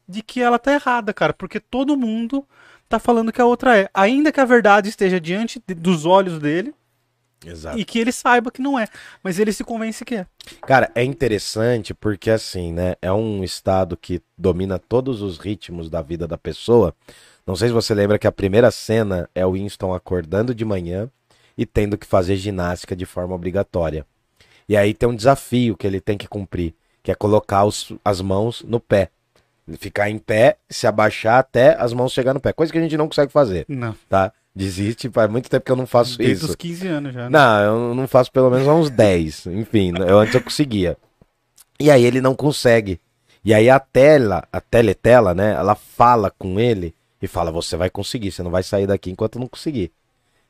de que ela tá errada, cara, porque todo mundo tá falando que a outra é. Ainda que a verdade esteja diante de- dos olhos dele Exato. e que ele saiba que não é, mas ele se convence que é. Cara, é interessante porque assim, né? É um estado que domina todos os ritmos da vida da pessoa. Não sei se você lembra que a primeira cena é o Winston acordando de manhã e tendo que fazer ginástica de forma obrigatória. E aí tem um desafio que ele tem que cumprir, que é colocar os- as mãos no pé. Ficar em pé, se abaixar até as mãos chegar no pé. Coisa que a gente não consegue fazer, Não. tá? Desiste, faz muito tempo que eu não faço Desde isso. os 15 anos já. né? Não, eu não faço pelo menos há uns [laughs] 10. Enfim, eu antes eu conseguia. E aí ele não consegue. E aí a tela, a teletela, né? Ela fala com ele e fala: Você vai conseguir, você não vai sair daqui enquanto não conseguir.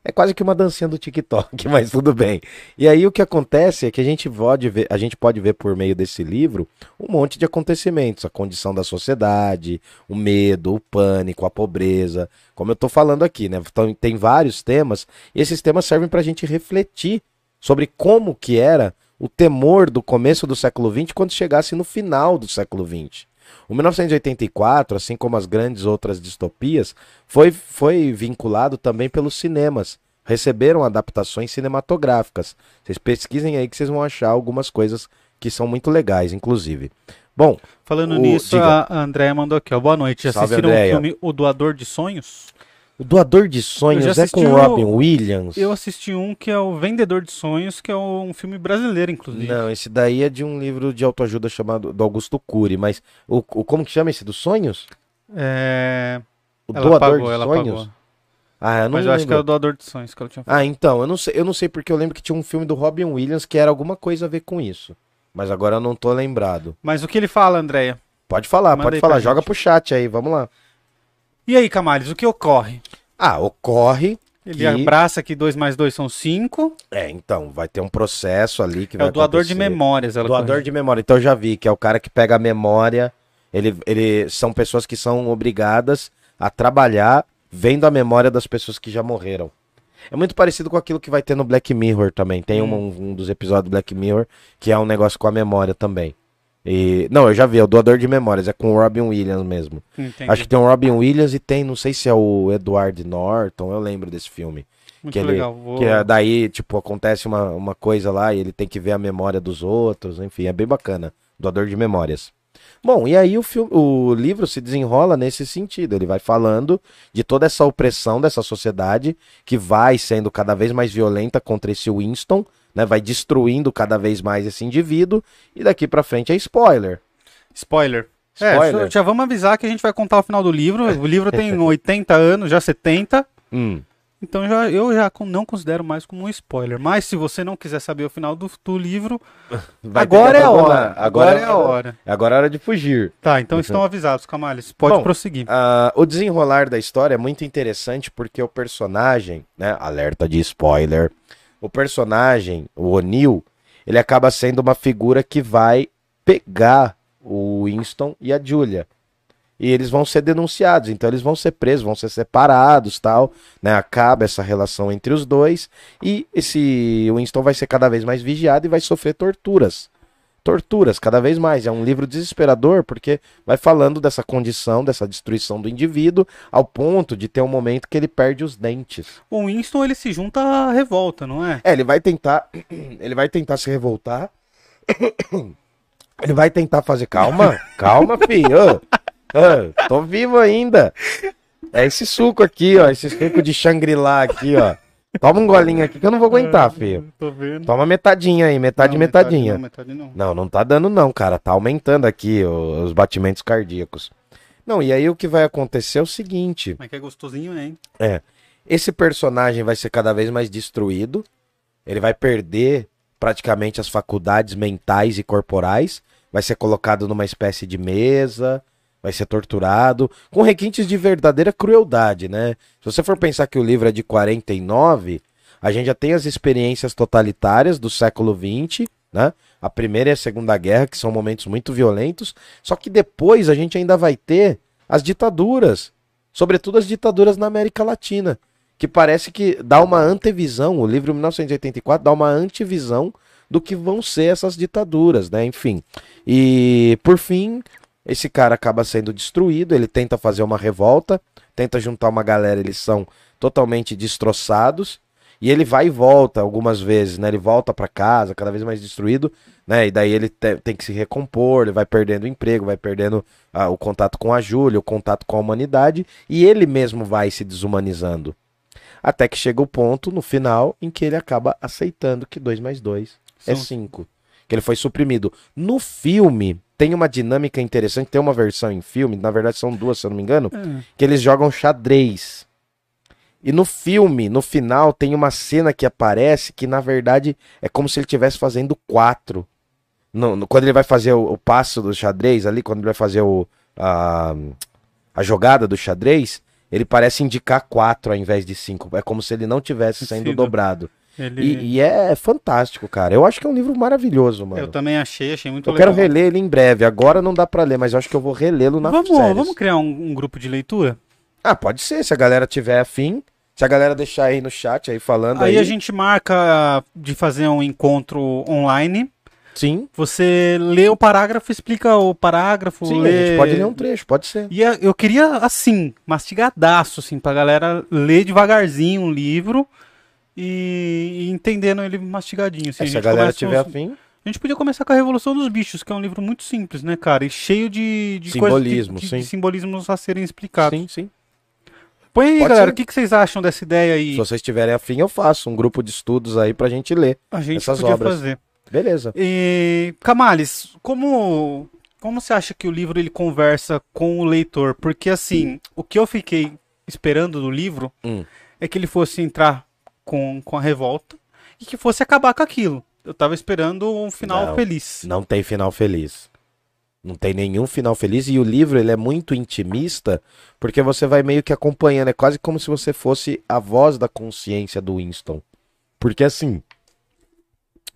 É quase que uma dancinha do TikTok, [laughs] mas tudo bem. E aí o que acontece é que a gente pode ver, a gente pode ver por meio desse livro um monte de acontecimentos, a condição da sociedade, o medo, o pânico, a pobreza, como eu tô falando aqui, né? Então, tem vários temas, e esses temas servem pra gente refletir sobre como que era o temor do começo do século XX quando chegasse no final do século XX. O 1984, assim como as grandes outras distopias, foi, foi vinculado também pelos cinemas. Receberam adaptações cinematográficas. Vocês pesquisem aí que vocês vão achar algumas coisas que são muito legais, inclusive. Bom, Falando O- nisso, diga. a Andréia mandou aqui, ó. Boa noite. Já Salve, assistiram o filme O Doador de Sonhos? O Doador de Sonhos é com o- Robin Williams. Eu assisti um que é o Vendedor de Sonhos, que é um filme brasileiro, inclusive. Não, esse daí é de um livro de autoajuda chamado do Augusto Cury, mas o, o como que chama esse dos sonhos? É... O Ela Doador apagou, de Sonhos? apagou. Ah, eu não Mas eu acho que é lembro. o Doador de Sonhos que ela tinha falado. Ah, então, eu não sei, eu não sei porque eu lembro que tinha um filme do Robin Williams que era alguma coisa a ver com isso. Mas agora eu não tô lembrado. Mas o que ele fala, Andréia? Pode falar, Manda pode falar, joga gente. pro chat aí, vamos lá. E aí, Camales, o que ocorre? Ah, ocorre. Ele Que- abraça que 2 mais 2 são 5. É, então, vai ter um processo ali que É vai o doador de acontecer. memórias. Ela Doador corrige. de memória. Então eu já vi que é o cara que pega a memória. Ele, ele são pessoas que são obrigadas a trabalhar vendo a memória das pessoas que já morreram. É muito parecido com aquilo que vai ter no Black Mirror também. Tem um, um dos episódios do Black Mirror que é um negócio com a memória também. E não, eu já vi, é o doador de memórias, é com o Robin Williams mesmo. Entendi. Acho que tem o Robin Williams e tem, não sei se é o Edward Norton, eu lembro desse filme. Muito que ele- legal. Vou... Que é daí, tipo, acontece uma, uma coisa lá e ele tem que ver a memória dos outros, enfim, é bem bacana. Doador de memórias. Bom, e aí o, filme, o livro se desenrola nesse sentido. Ele vai falando de toda essa opressão dessa sociedade que vai sendo cada vez mais violenta contra esse Winston, né? Vai destruindo cada vez mais esse indivíduo. E daqui pra frente é spoiler. Spoiler. É, Spoiler. já vamos avisar que a gente vai contar o final do livro. O livro tem [laughs] 80 anos, já 70. Hum. Então já, eu já não considero mais como um spoiler. Mas se você não quiser saber o final do, do livro, [laughs] Vai ter agora que é a hora. Agora, é a hora. Agora é hora de fugir. Tá, então estão avisados, Camales. Pode Bom, prosseguir. Ah, o desenrolar da história é muito interessante porque o personagem, né? Alerta de spoiler. O personagem, o O'Neill, ele acaba sendo uma figura que vai pegar o Winston e a Julia. E eles vão ser denunciados, então eles vão ser presos, vão ser separados, tal, né? Acaba essa relação entre os dois e esse Winston vai ser cada vez mais vigiado e vai sofrer torturas. Torturas, cada vez mais. É um livro desesperador porque vai falando dessa condição, dessa destruição do indivíduo, ao ponto de ter um momento que ele perde os dentes. O Winston ele se junta à revolta, não é? É, ele vai tentar. [clears throat] Ele vai tentar se revoltar. [clears throat] Ele vai tentar fazer. Calma, calma, filho. Ô, ô, tô vivo ainda. É esse suco aqui, ó. Esse suco de Shangri-La aqui, ó. Toma um golinho aqui que eu não vou [laughs] aguentar, filho. Tô vendo. Toma metadinha aí, metade, Não, metadinha. Não, metade não. Não, não tá dando não, cara. Tá aumentando aqui os batimentos cardíacos. Não, e aí o que vai acontecer é o seguinte. Mas que é gostosinho, hein? É. Esse personagem vai ser cada vez mais destruído. Ele vai perder praticamente as faculdades mentais e corporais. Vai ser colocado numa espécie de mesa. Vai ser torturado, com requintes de verdadeira crueldade, né? Se você for pensar que o livro é de 49, a gente já tem as experiências totalitárias do século XX, né? A Primeira e a Segunda Guerra, que são momentos muito violentos, só que depois a gente ainda vai ter as ditaduras, sobretudo as ditaduras na América Latina, que parece que dá uma antevisão, o livro 1984 dá uma antevisão do que vão ser essas ditaduras, né? Enfim. E por fim, esse cara acaba sendo destruído, ele tenta fazer uma revolta, tenta juntar uma galera, eles são totalmente destroçados. E ele vai e volta algumas vezes, né? Ele volta para casa, cada vez mais destruído, né? E daí ele te, tem que se recompor, ele vai perdendo o emprego, vai perdendo ah, o contato com a Júlia, o contato com a humanidade, e ele mesmo vai se desumanizando. Até que chega o ponto, no final, em que ele acaba aceitando que 2 mais 2 é 5. Que ele foi suprimido. No filme, tem uma dinâmica interessante, tem uma versão em filme, na verdade são duas, se eu não me engano, Hum. que eles jogam xadrez. E no filme, no final, tem uma cena que aparece que, na verdade, é como se ele estivesse fazendo quatro. No, no- quando ele vai fazer o, o passo do xadrez ali, quando ele vai fazer o, a, a jogada do xadrez, ele parece indicar quatro ao invés de cinco. É como se ele não tivesse sendo Sido. dobrado. Ele... E, e é fantástico, cara. Eu acho que é um livro maravilhoso, mano. Eu também achei, achei muito Eu legal. quero reler ele em breve. Agora não dá pra ler, mas eu acho que eu vou relê-lo na Vamos, séries. vamos criar um, um grupo de leitura? Ah, pode ser, se a galera tiver afim. Se a galera deixar aí no chat aí falando aí. Aí a gente marca de fazer um encontro online. Sim, Você lê o parágrafo, explica o parágrafo. sim, lê... a gente pode ler um trecho, pode ser. E eu queria, assim, mastigadaço, assim, pra galera ler devagarzinho um livro e, e entendendo ele mastigadinho. Assim, É, se a gente galera tiver uns- afim. A gente podia começar com a Revolução dos Bichos, que é um livro muito simples, né, cara? E cheio de, de Simbolismo, coisas que- sim. de simbolismos a serem explicados. Sim, sim. Põe aí, Pode galera, ser. o que, que vocês acham dessa ideia aí? Se vocês tiverem afim, eu faço um grupo de estudos aí pra gente ler. A gente essas podia obras. fazer. Beleza. E, Camales, como, como você acha que o livro ele conversa com o leitor? Porque, assim, o que eu fiquei esperando do livro Hum. é que ele fosse entrar com, com a revolta e que fosse acabar com aquilo. Eu tava esperando um final Não. feliz. Não tem final feliz. Não tem nenhum final feliz e o livro ele é muito intimista porque você vai meio que acompanhando, é quase como se você fosse a voz da consciência do Winston. Porque assim,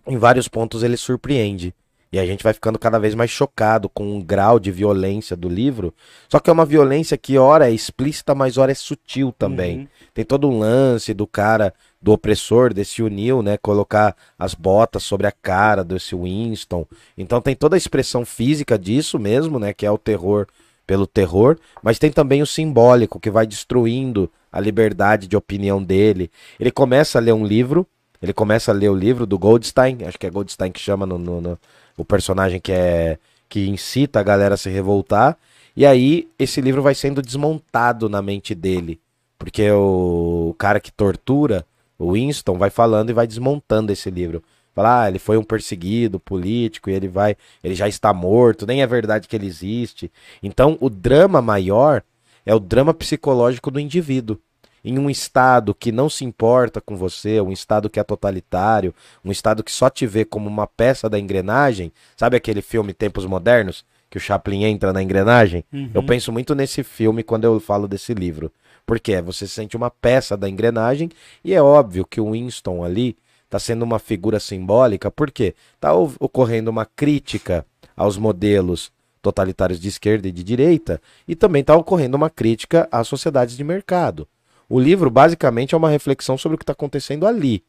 em vários pontos ele surpreende e a gente vai ficando cada vez mais chocado com o grau de violência do livro. Só que é uma violência que ora é explícita, mas ora é sutil também. Uhum. Tem todo um lance do cara, do opressor, desse O'Neill, né? Colocar as botas sobre a cara desse Winston. Então tem toda a expressão física disso mesmo, né? Que é o terror pelo terror. Mas tem também o simbólico, que vai destruindo a liberdade de opinião dele. Ele começa a ler um livro. Ele começa a ler o livro do Goldstein. Acho que é Goldstein que chama no, no- no- o personagem que é que incita a galera a se revoltar. E aí esse livro vai sendo desmontado na mente dele. Porque o, o cara que tortura, o Winston, vai falando e vai desmontando esse livro. Fala, ah, ele foi um perseguido político e ele vai. Ele já está morto, nem é verdade que ele existe. Então, o drama maior é o drama psicológico do indivíduo. Em um estado que não se importa com você, um estado que é totalitário, um estado que só te vê como uma peça da engrenagem. Sabe aquele filme Tempos Modernos? Que o Chaplin entra na engrenagem? Uhum. Eu penso muito nesse filme quando eu falo desse livro. Porque você se sente uma peça da engrenagem e é óbvio que o Winston ali está sendo uma figura simbólica, porque está ocorrendo uma crítica aos modelos totalitários de esquerda e de direita e também está ocorrendo uma crítica às sociedades de mercado. O livro basicamente é uma reflexão sobre o que está acontecendo ali.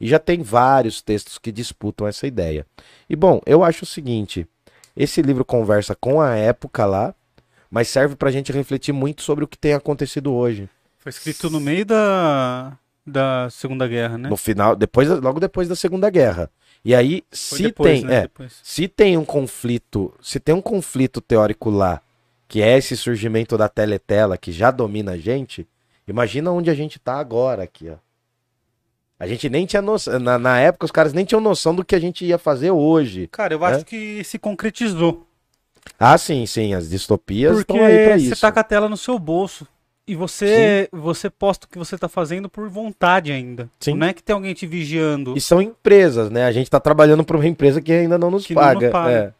E já tem vários textos que disputam essa ideia. E bom, eu acho o seguinte: esse livro conversa com a época lá, mas serve pra gente refletir muito sobre o que tem acontecido hoje. Foi escrito no meio da, da Segunda Guerra, né? No final, depois, logo depois da Segunda Guerra. E aí, Foi se depois, tem, né? é, Depois. se tem um conflito, se tem um conflito teórico lá, que é esse surgimento da teletela que já domina a gente, imagina onde a gente tá agora aqui, ó. A gente nem tinha noção, na, na época os caras nem tinham noção do que a gente ia fazer hoje. Cara, eu acho que se concretizou. Ah, sim, sim, as distopias Porque estão aí pra você isso. tá com a tela no seu bolso. E você, você posta o que você tá fazendo por vontade ainda. Sim. Não é que tem alguém te vigiando. E são empresas, né? A gente tá trabalhando para uma empresa que ainda não nos Que não nos paga. paga. é.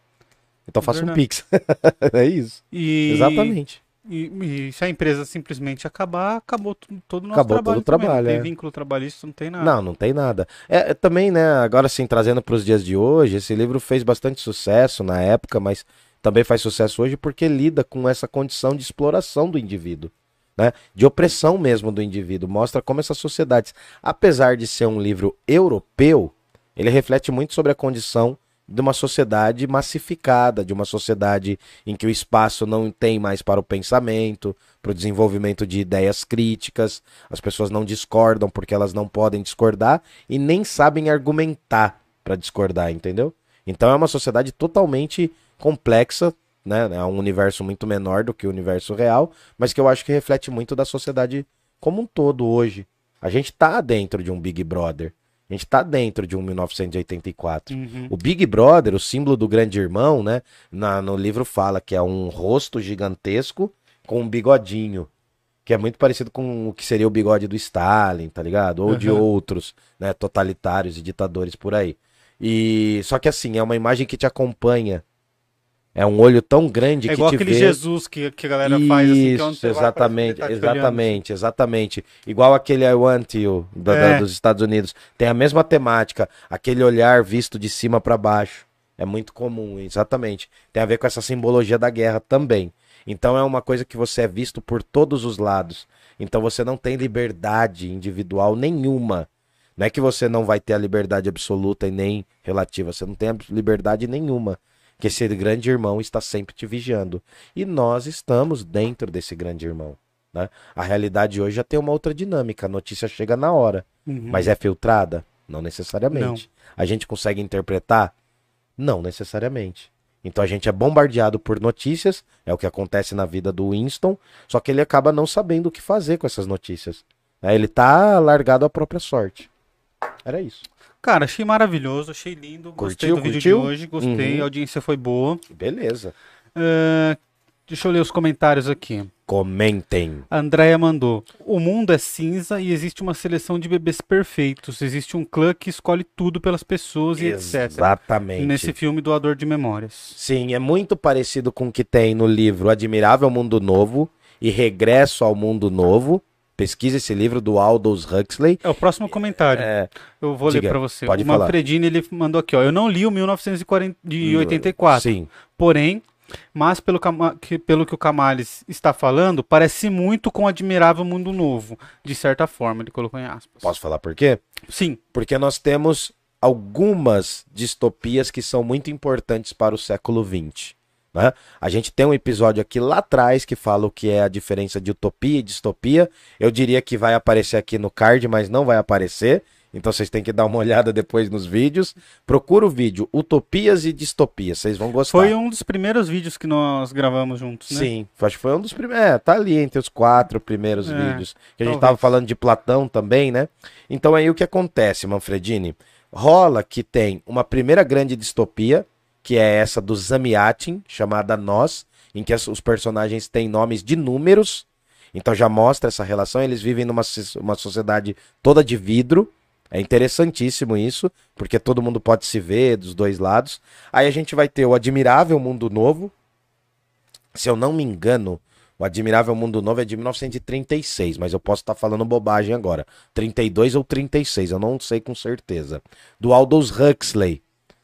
Então faça um. Pix. [laughs] é isso. E, Exatamente. E, e se a empresa simplesmente acabar, acabou todo o nosso Acabou trabalho. todo o trabalho, Não é. tem vínculo trabalhista, não tem nada. Não, não tem nada. É, é, também, né, agora sim, trazendo para os dias de hoje, esse livro fez bastante sucesso na época, mas também faz sucesso hoje porque lida com essa condição de exploração do indivíduo, né? De opressão mesmo do indivíduo. Mostra como essas sociedades, apesar de ser um livro europeu, ele reflete muito sobre a condição de uma sociedade massificada, de uma sociedade em que o espaço não tem mais para o pensamento, para o desenvolvimento de ideias críticas, as pessoas não discordam porque elas não podem discordar e nem sabem argumentar para discordar, entendeu? Então é uma sociedade totalmente complexa, né? É um universo muito menor do que o universo real, mas que eu acho que reflete muito da sociedade como um todo hoje. A gente tá dentro de um Big Brother. A gente tá dentro de um 1984. Uhum. O Big Brother, o símbolo do grande irmão, né? Na, no livro fala que é um rosto gigantesco com um bigodinho. Que é muito parecido com o que seria o bigode do Stalin, tá ligado? Ou de Uhum. outros, né? Totalitários e ditadores por aí. E só que assim, é uma imagem que te acompanha. É um olho tão grande É que igual te aquele vê. Jesus que, que a galera faz assim, que é Isso, vai, exatamente, tá olhando. exatamente, exatamente. Igual aquele I Want You da- da- É. dos Estados Unidos. Tem a mesma temática, aquele olhar visto de cima para baixo. É muito comum, exatamente. Tem a ver com essa simbologia da guerra também. Então é uma coisa que você é visto por todos os lados. Então você não tem liberdade individual nenhuma. Não é que você não vai ter a liberdade absoluta e nem relativa, você não tem liberdade nenhuma. Que esse grande irmão está sempre te vigiando. E nós estamos dentro desse grande irmão. Né? A realidade hoje já tem uma outra dinâmica. A notícia chega na hora. Uhum. Mas é filtrada? Não necessariamente. A gente consegue interpretar? Não necessariamente. Então a gente é bombardeado por notícias, é o que acontece na vida do Winston, só que ele acaba não sabendo o que fazer com essas notícias. né? Ele tá largado à própria sorte. Era isso. Cara, achei maravilhoso, achei lindo. Gostei Curtiu, do vídeo curtiu? de hoje, gostei, Uhum. a audiência foi boa. Beleza. Ah, deixa eu ler os comentários aqui. Comentem. A Andrea mandou: O mundo é cinza e existe uma seleção de bebês perfeitos. Existe um clã que escolhe tudo pelas pessoas e etc. Exatamente. Nesse filme Doador de Memórias. Sim, é muito parecido com o que tem no livro Admirável Mundo Novo e Regresso ao Mundo Novo. Pesquisa esse livro do Aldous Huxley. É o próximo comentário. É, eu vou diga, ler pra você. pode o. Manfredini ele mandou aqui, ó. Eu não li o 1984. Sim. Porém, mas pelo, que, pelo que o Camales está falando, parece muito com o Admirável Mundo Novo. De certa forma, ele colocou em aspas. Posso falar por quê? Sim. Porque nós temos algumas distopias que são muito importantes para o século XX. Né? A gente tem um episódio aqui lá atrás que fala o que é a diferença de utopia e distopia. Eu diria que vai aparecer aqui no card, mas não vai aparecer. Então vocês têm que dar uma [laughs] olhada depois nos vídeos. Procura o vídeo Utopias e Distopias, vocês vão gostar. Foi um dos primeiros vídeos que nós gravamos juntos, né? Sim, acho que foi um dos primeiros. É, tá ali entre os quatro primeiros É, vídeos. Que a gente tava falando de Platão também, né? Então aí o que acontece, Manfredini? Rola que tem uma primeira grande distopia, que é essa do Zamiatin, chamada Nós, em que os personagens têm nomes de números. Então já mostra essa relação. Eles vivem numa uma sociedade toda de vidro. É interessantíssimo isso, porque todo mundo pode se ver dos dois lados. Aí a gente vai ter o Admirável Mundo Novo, se eu não me engano, o Admirável Mundo Novo é de 1936, mas eu posso estar falando bobagem agora. 32 ou 36, eu não sei com certeza. Do Aldous Huxley,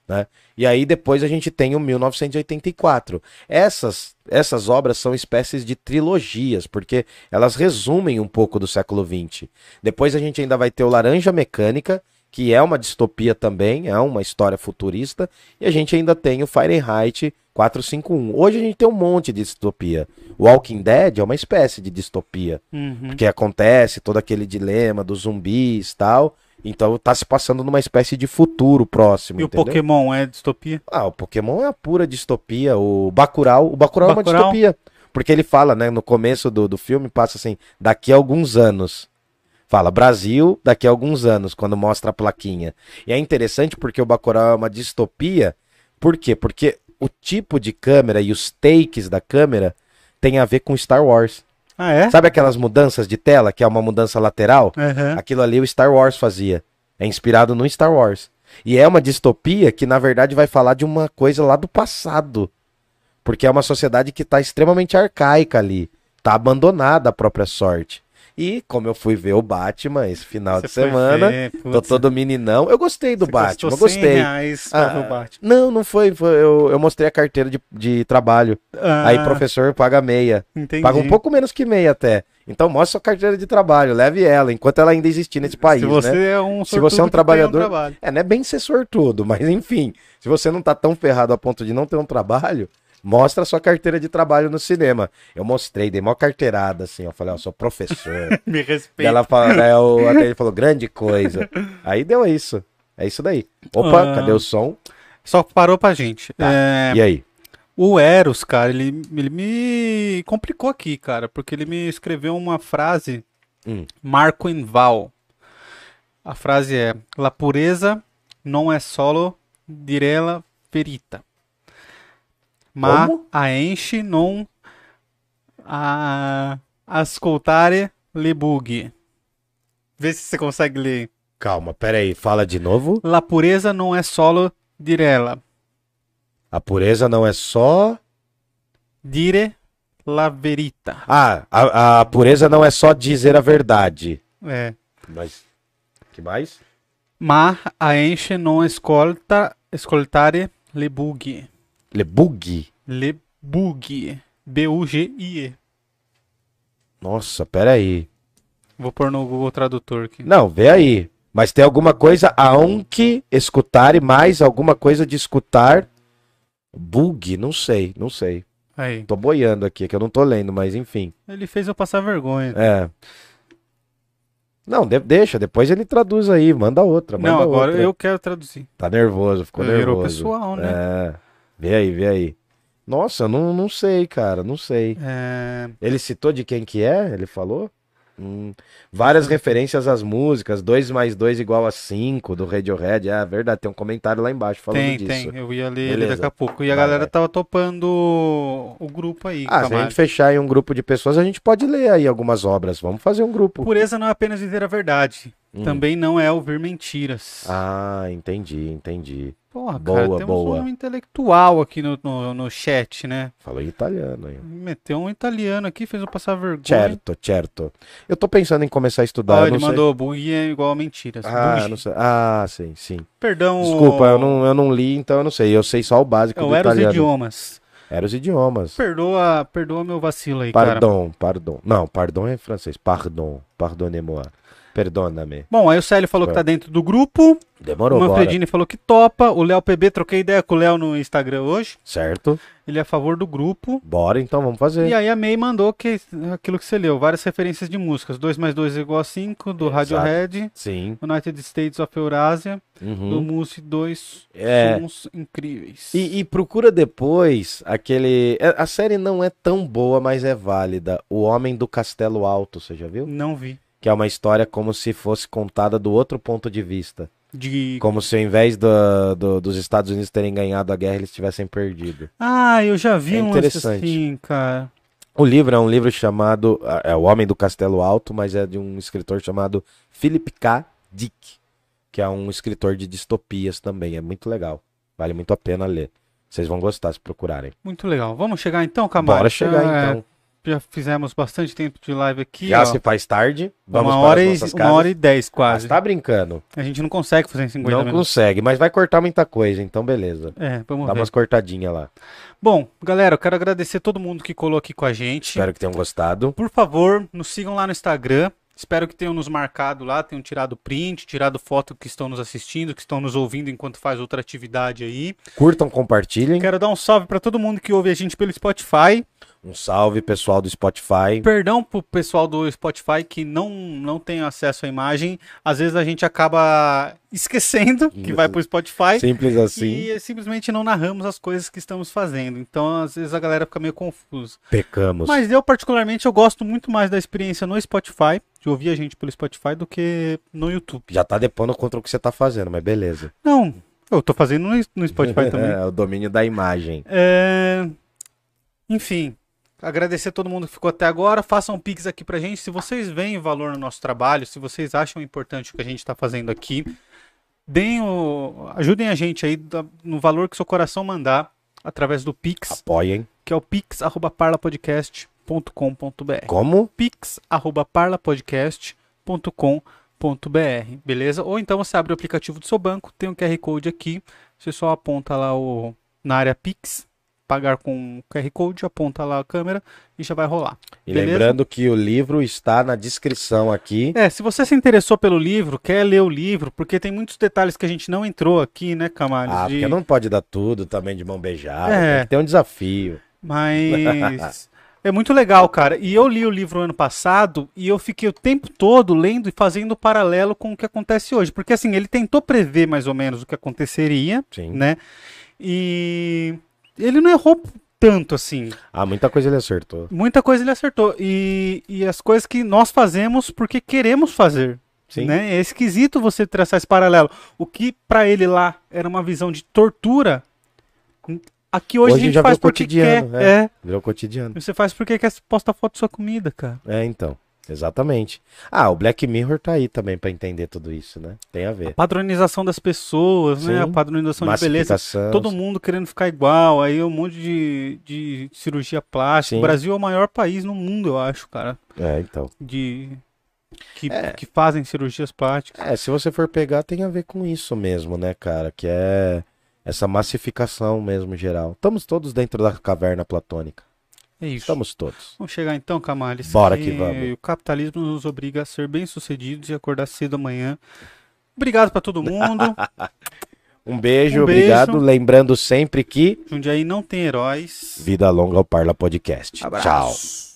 né? E aí depois a gente tem o 1984. Essas essas obras são espécies de trilogias, porque elas resumem um pouco do século XX. Depois a gente ainda vai ter o Laranja Mecânica, que é uma distopia também, é uma história futurista, e a gente ainda tem o Fahrenheit 451. Hoje a gente tem um monte de distopia. O Walking Dead é uma espécie de distopia, Uhum. porque acontece todo aquele dilema dos zumbis e tal. Então tá se passando numa espécie de futuro próximo, E o entendeu? Pokémon é distopia? Ah, o Pokémon é a pura distopia. O Bacurau, o Bacurau, é uma Bacurau? distopia. Porque ele fala, né, no começo do, do filme, passa assim, daqui a alguns anos. Fala, Brasil, daqui a alguns anos, quando mostra a plaquinha. E é interessante porque o Bacurau é uma distopia. Por quê? Porque o tipo de câmera e os takes da câmera tem a ver com Star Wars. Ah, é? Sabe aquelas mudanças de tela, que é uma mudança lateral? Aham. Aquilo ali o Star Wars fazia. É inspirado no Star Wars. E é uma distopia que, na verdade, vai falar de uma coisa lá do passado. Porque é uma sociedade que tá extremamente arcaica ali. Tá abandonada a própria sorte. E como eu fui ver o Batman esse final Você de semana, ver, tô todo meninão. Eu gostei do você Batman, eu 100 gostei. reais pra ver Ah, o Batman. Não, não foi. foi- eu, eu mostrei a carteira de, de trabalho. Aí Ah, professor paga meia. entendi. Paga um pouco menos que meia até. Então mostra sua carteira de trabalho, leve ela, enquanto ela ainda existir nesse país, Se você né? é um Se você é um trabalhador- trabalho. É, não é bem ser sortudo, mas enfim. Se você não tá tão ferrado a ponto de não ter um trabalho, mostra a sua carteira de trabalho no cinema. Eu mostrei, dei mó carteirada, assim, ó. Falei, ó, sou professor. [laughs] Me respeita. ela daí o- até ele falou, grande coisa. Aí deu isso. É isso daí. Opa, Ah. cadê o som? Só parou pra gente. Tá. É, E aí? o Eros, cara, ele, ele me complicou aqui, cara, porque ele me escreveu uma frase, Hum. Marco em Val. A frase é: La pureza não é solo direla verita. Ma Como? a enche non a ascoltare le bughi. Vê se você consegue ler. Calma, peraí, fala de novo. La pureza não é solo direla. A pureza não é só. Dire la verita. Ah, a, a pureza não é só dizer a verdade. É. Mas. que mais? Ma a enche non escolta, escoltare le bughi. Le bug. Le bughi. B-U-G-I-E. Nossa, peraí. Vou pôr no Google Tradutor aqui. Não, vê aí. Mas tem alguma coisa aonde escutar e mais alguma coisa de escutar. Bug, não sei, não sei. Aí. Tô boiando aqui, que eu não tô lendo, mas enfim. Ele fez eu passar vergonha. É. Não, de- deixa, depois ele traduz aí, manda outra, manda Não, agora outra. eu quero traduzir. Tá nervoso, ficou Virou nervoso. pessoal, né? É. Vê aí, vê aí. Nossa, não, não sei, cara, não sei. É... Ele citou de quem que é? Ele falou? Hum, várias referências às músicas, 2 mais 2 igual a 5 do Radiohead. É verdade, tem um comentário lá embaixo falando Tem, disso. tem. Eu ia ler ele daqui a pouco. E a Vai, galera tava topando o grupo aí. Ah, se a gente fechar em um grupo de pessoas, a gente pode ler aí algumas obras. Vamos fazer um grupo. Pureza não é apenas dizer a verdade. Hum. Também não é ouvir mentiras. Ah, entendi, entendi. Porra, boa, cara, temos boa. um intelectual aqui no, no, no chat, né? Falou em italiano aí. Meteu um italiano aqui, fez eu passar vergonha. Certo, certo. Eu tô pensando em começar a estudar. Eu ele mandou bug é igual a mentiras. Ah, Bugi. não sei. ah, sim, sim. Perdão. Desculpa, eu não, eu não li, então eu não sei. Eu sei só o básico Eu do era os italiano. idiomas. Era os idiomas. Perdoa, perdoa meu vacilo aí, cara. Pardon, pardon. Não, pardon é francês. Pardon, pardonnez-moi. Perdona-me. Bom, aí o Célio falou que tá dentro do grupo. Demorou, o bora. Manfredini falou que topa. O Léo PB, troquei ideia com o Léo no Instagram hoje. Certo? Ele é a favor do grupo. Bora então, vamos fazer. E aí a May mandou que, aquilo que você leu, várias referências de músicas. 2 mais 2 é igual a 5, do Exato. Radiohead, Sim. United States of Eurasia, do Uhum. Muse 2 É. Sons Incríveis. E, e procura depois aquele. é, A série não é tão boa, mas é válida. O Homem do Castelo Alto, você já viu? Não vi. Que é uma história como se fosse contada do outro ponto de vista. De... Como se ao invés do- do- dos Estados Unidos terem ganhado a guerra, eles tivessem perdido. Ah, eu já vi É um interessante. assim, cara. O livro é um livro chamado. É O Homem do Castelo Alto, mas é de um escritor chamado Philip K. Dick, que é um escritor de distopias também. É muito legal. Vale muito a pena ler. Vocês vão gostar se procurarem. Muito legal. Vamos chegar então, Camargo? Bora chegar Já- então. Já fizemos bastante tempo de live aqui. Já ó. se faz tarde. Vamos uma para hora, e, uma hora e dez quase. você tá brincando. A gente não consegue fazer em 50 Não minutos. consegue, mas vai cortar muita coisa, então beleza. É, vamos Dá ver. umas cortadinhas lá. Bom, galera, eu quero agradecer todo mundo que colou aqui com a gente. Espero que tenham gostado. Por favor, nos sigam lá no Instagram. Espero que tenham nos marcado lá, tenham tirado print, tirado foto que estão nos assistindo, que estão nos ouvindo enquanto faz outra atividade aí. Curtam, compartilhem. Quero dar um salve para todo mundo que ouve a gente pelo Spotify. Um salve, pessoal do Spotify. Perdão pro pessoal do Spotify que não, não tem acesso à imagem. Às vezes a gente acaba esquecendo que vai pro Spotify. Simples assim. E simplesmente não narramos as coisas que estamos fazendo. Então, às vezes a galera fica meio confusa. Pecamos. Mas eu, particularmente, eu gosto muito mais da experiência no Spotify, de ouvir a gente pelo Spotify, do que no YouTube. Já tá depondo contra o que você tá fazendo, mas beleza. Não, eu tô fazendo no, no Spotify [laughs] também. É, o domínio da imagem. É, Enfim, agradecer a todo mundo que ficou até agora. Façam pix aqui pra gente. Se vocês veem valor no nosso trabalho, se vocês acham importante o que a gente tá fazendo aqui, deem o... ajudem a gente aí no valor que seu coração mandar através do Pix. Apoiem. que é o pix@parlapodcast.com.br. Como? pix@parlapodcast.com.br, beleza? Ou então você abre o aplicativo do seu banco, tem um QR Code aqui, você só aponta lá o na área Pix, pagar com QR Code, aponta lá a câmera e já vai rolar. E Beleza? lembrando que o livro está na descrição aqui. É, se você se interessou pelo livro, quer ler o livro, porque tem muitos detalhes que a gente não entrou aqui, né, Camales? Ah, de- porque não pode dar tudo também de mão beijada. É. Tem que ter um desafio. Mas [laughs] é muito legal, cara. E eu li o livro ano passado e eu fiquei o tempo todo lendo e fazendo paralelo com o que acontece hoje. Porque assim, ele tentou prever mais ou menos o que aconteceria, Sim. né? E ele não errou tanto assim. Ah, muita coisa ele acertou. Muita coisa ele acertou. E, e as coisas que nós fazemos porque queremos fazer. Sim. Né? É esquisito você traçar esse paralelo. O que pra ele lá era uma visão de tortura, aqui hoje, Hoje a gente já faz porque cotidiano, quer. é. É. Virou cotidiano. Você faz porque quer postar foto da sua comida, cara. É, então. Exatamente. Ah, o Black Mirror tá aí também pra entender tudo isso, né? Tem a ver. Padronização das pessoas, né? Sim. A padronização de beleza. Todo mundo querendo ficar igual, aí um monte de, de cirurgia plástica. Sim. O Brasil é o maior país no mundo, eu acho, cara, É, então. de que, É. que fazem cirurgias plásticas. É, se você for pegar, tem a ver com isso mesmo, né, cara? Que é essa massificação mesmo geral. Estamos todos dentro da caverna platônica. É isso. Estamos todos. Vamos chegar então, Camales. Bora que vamos. O capitalismo nos obriga a ser bem-sucedidos e acordar cedo amanhã. Obrigado pra todo mundo. [laughs] Um beijo, Um beijo. obrigado. Lembrando sempre que Jundiaí não tem heróis. Vida Longa ao Parla Podcast. Abraço. Tchau.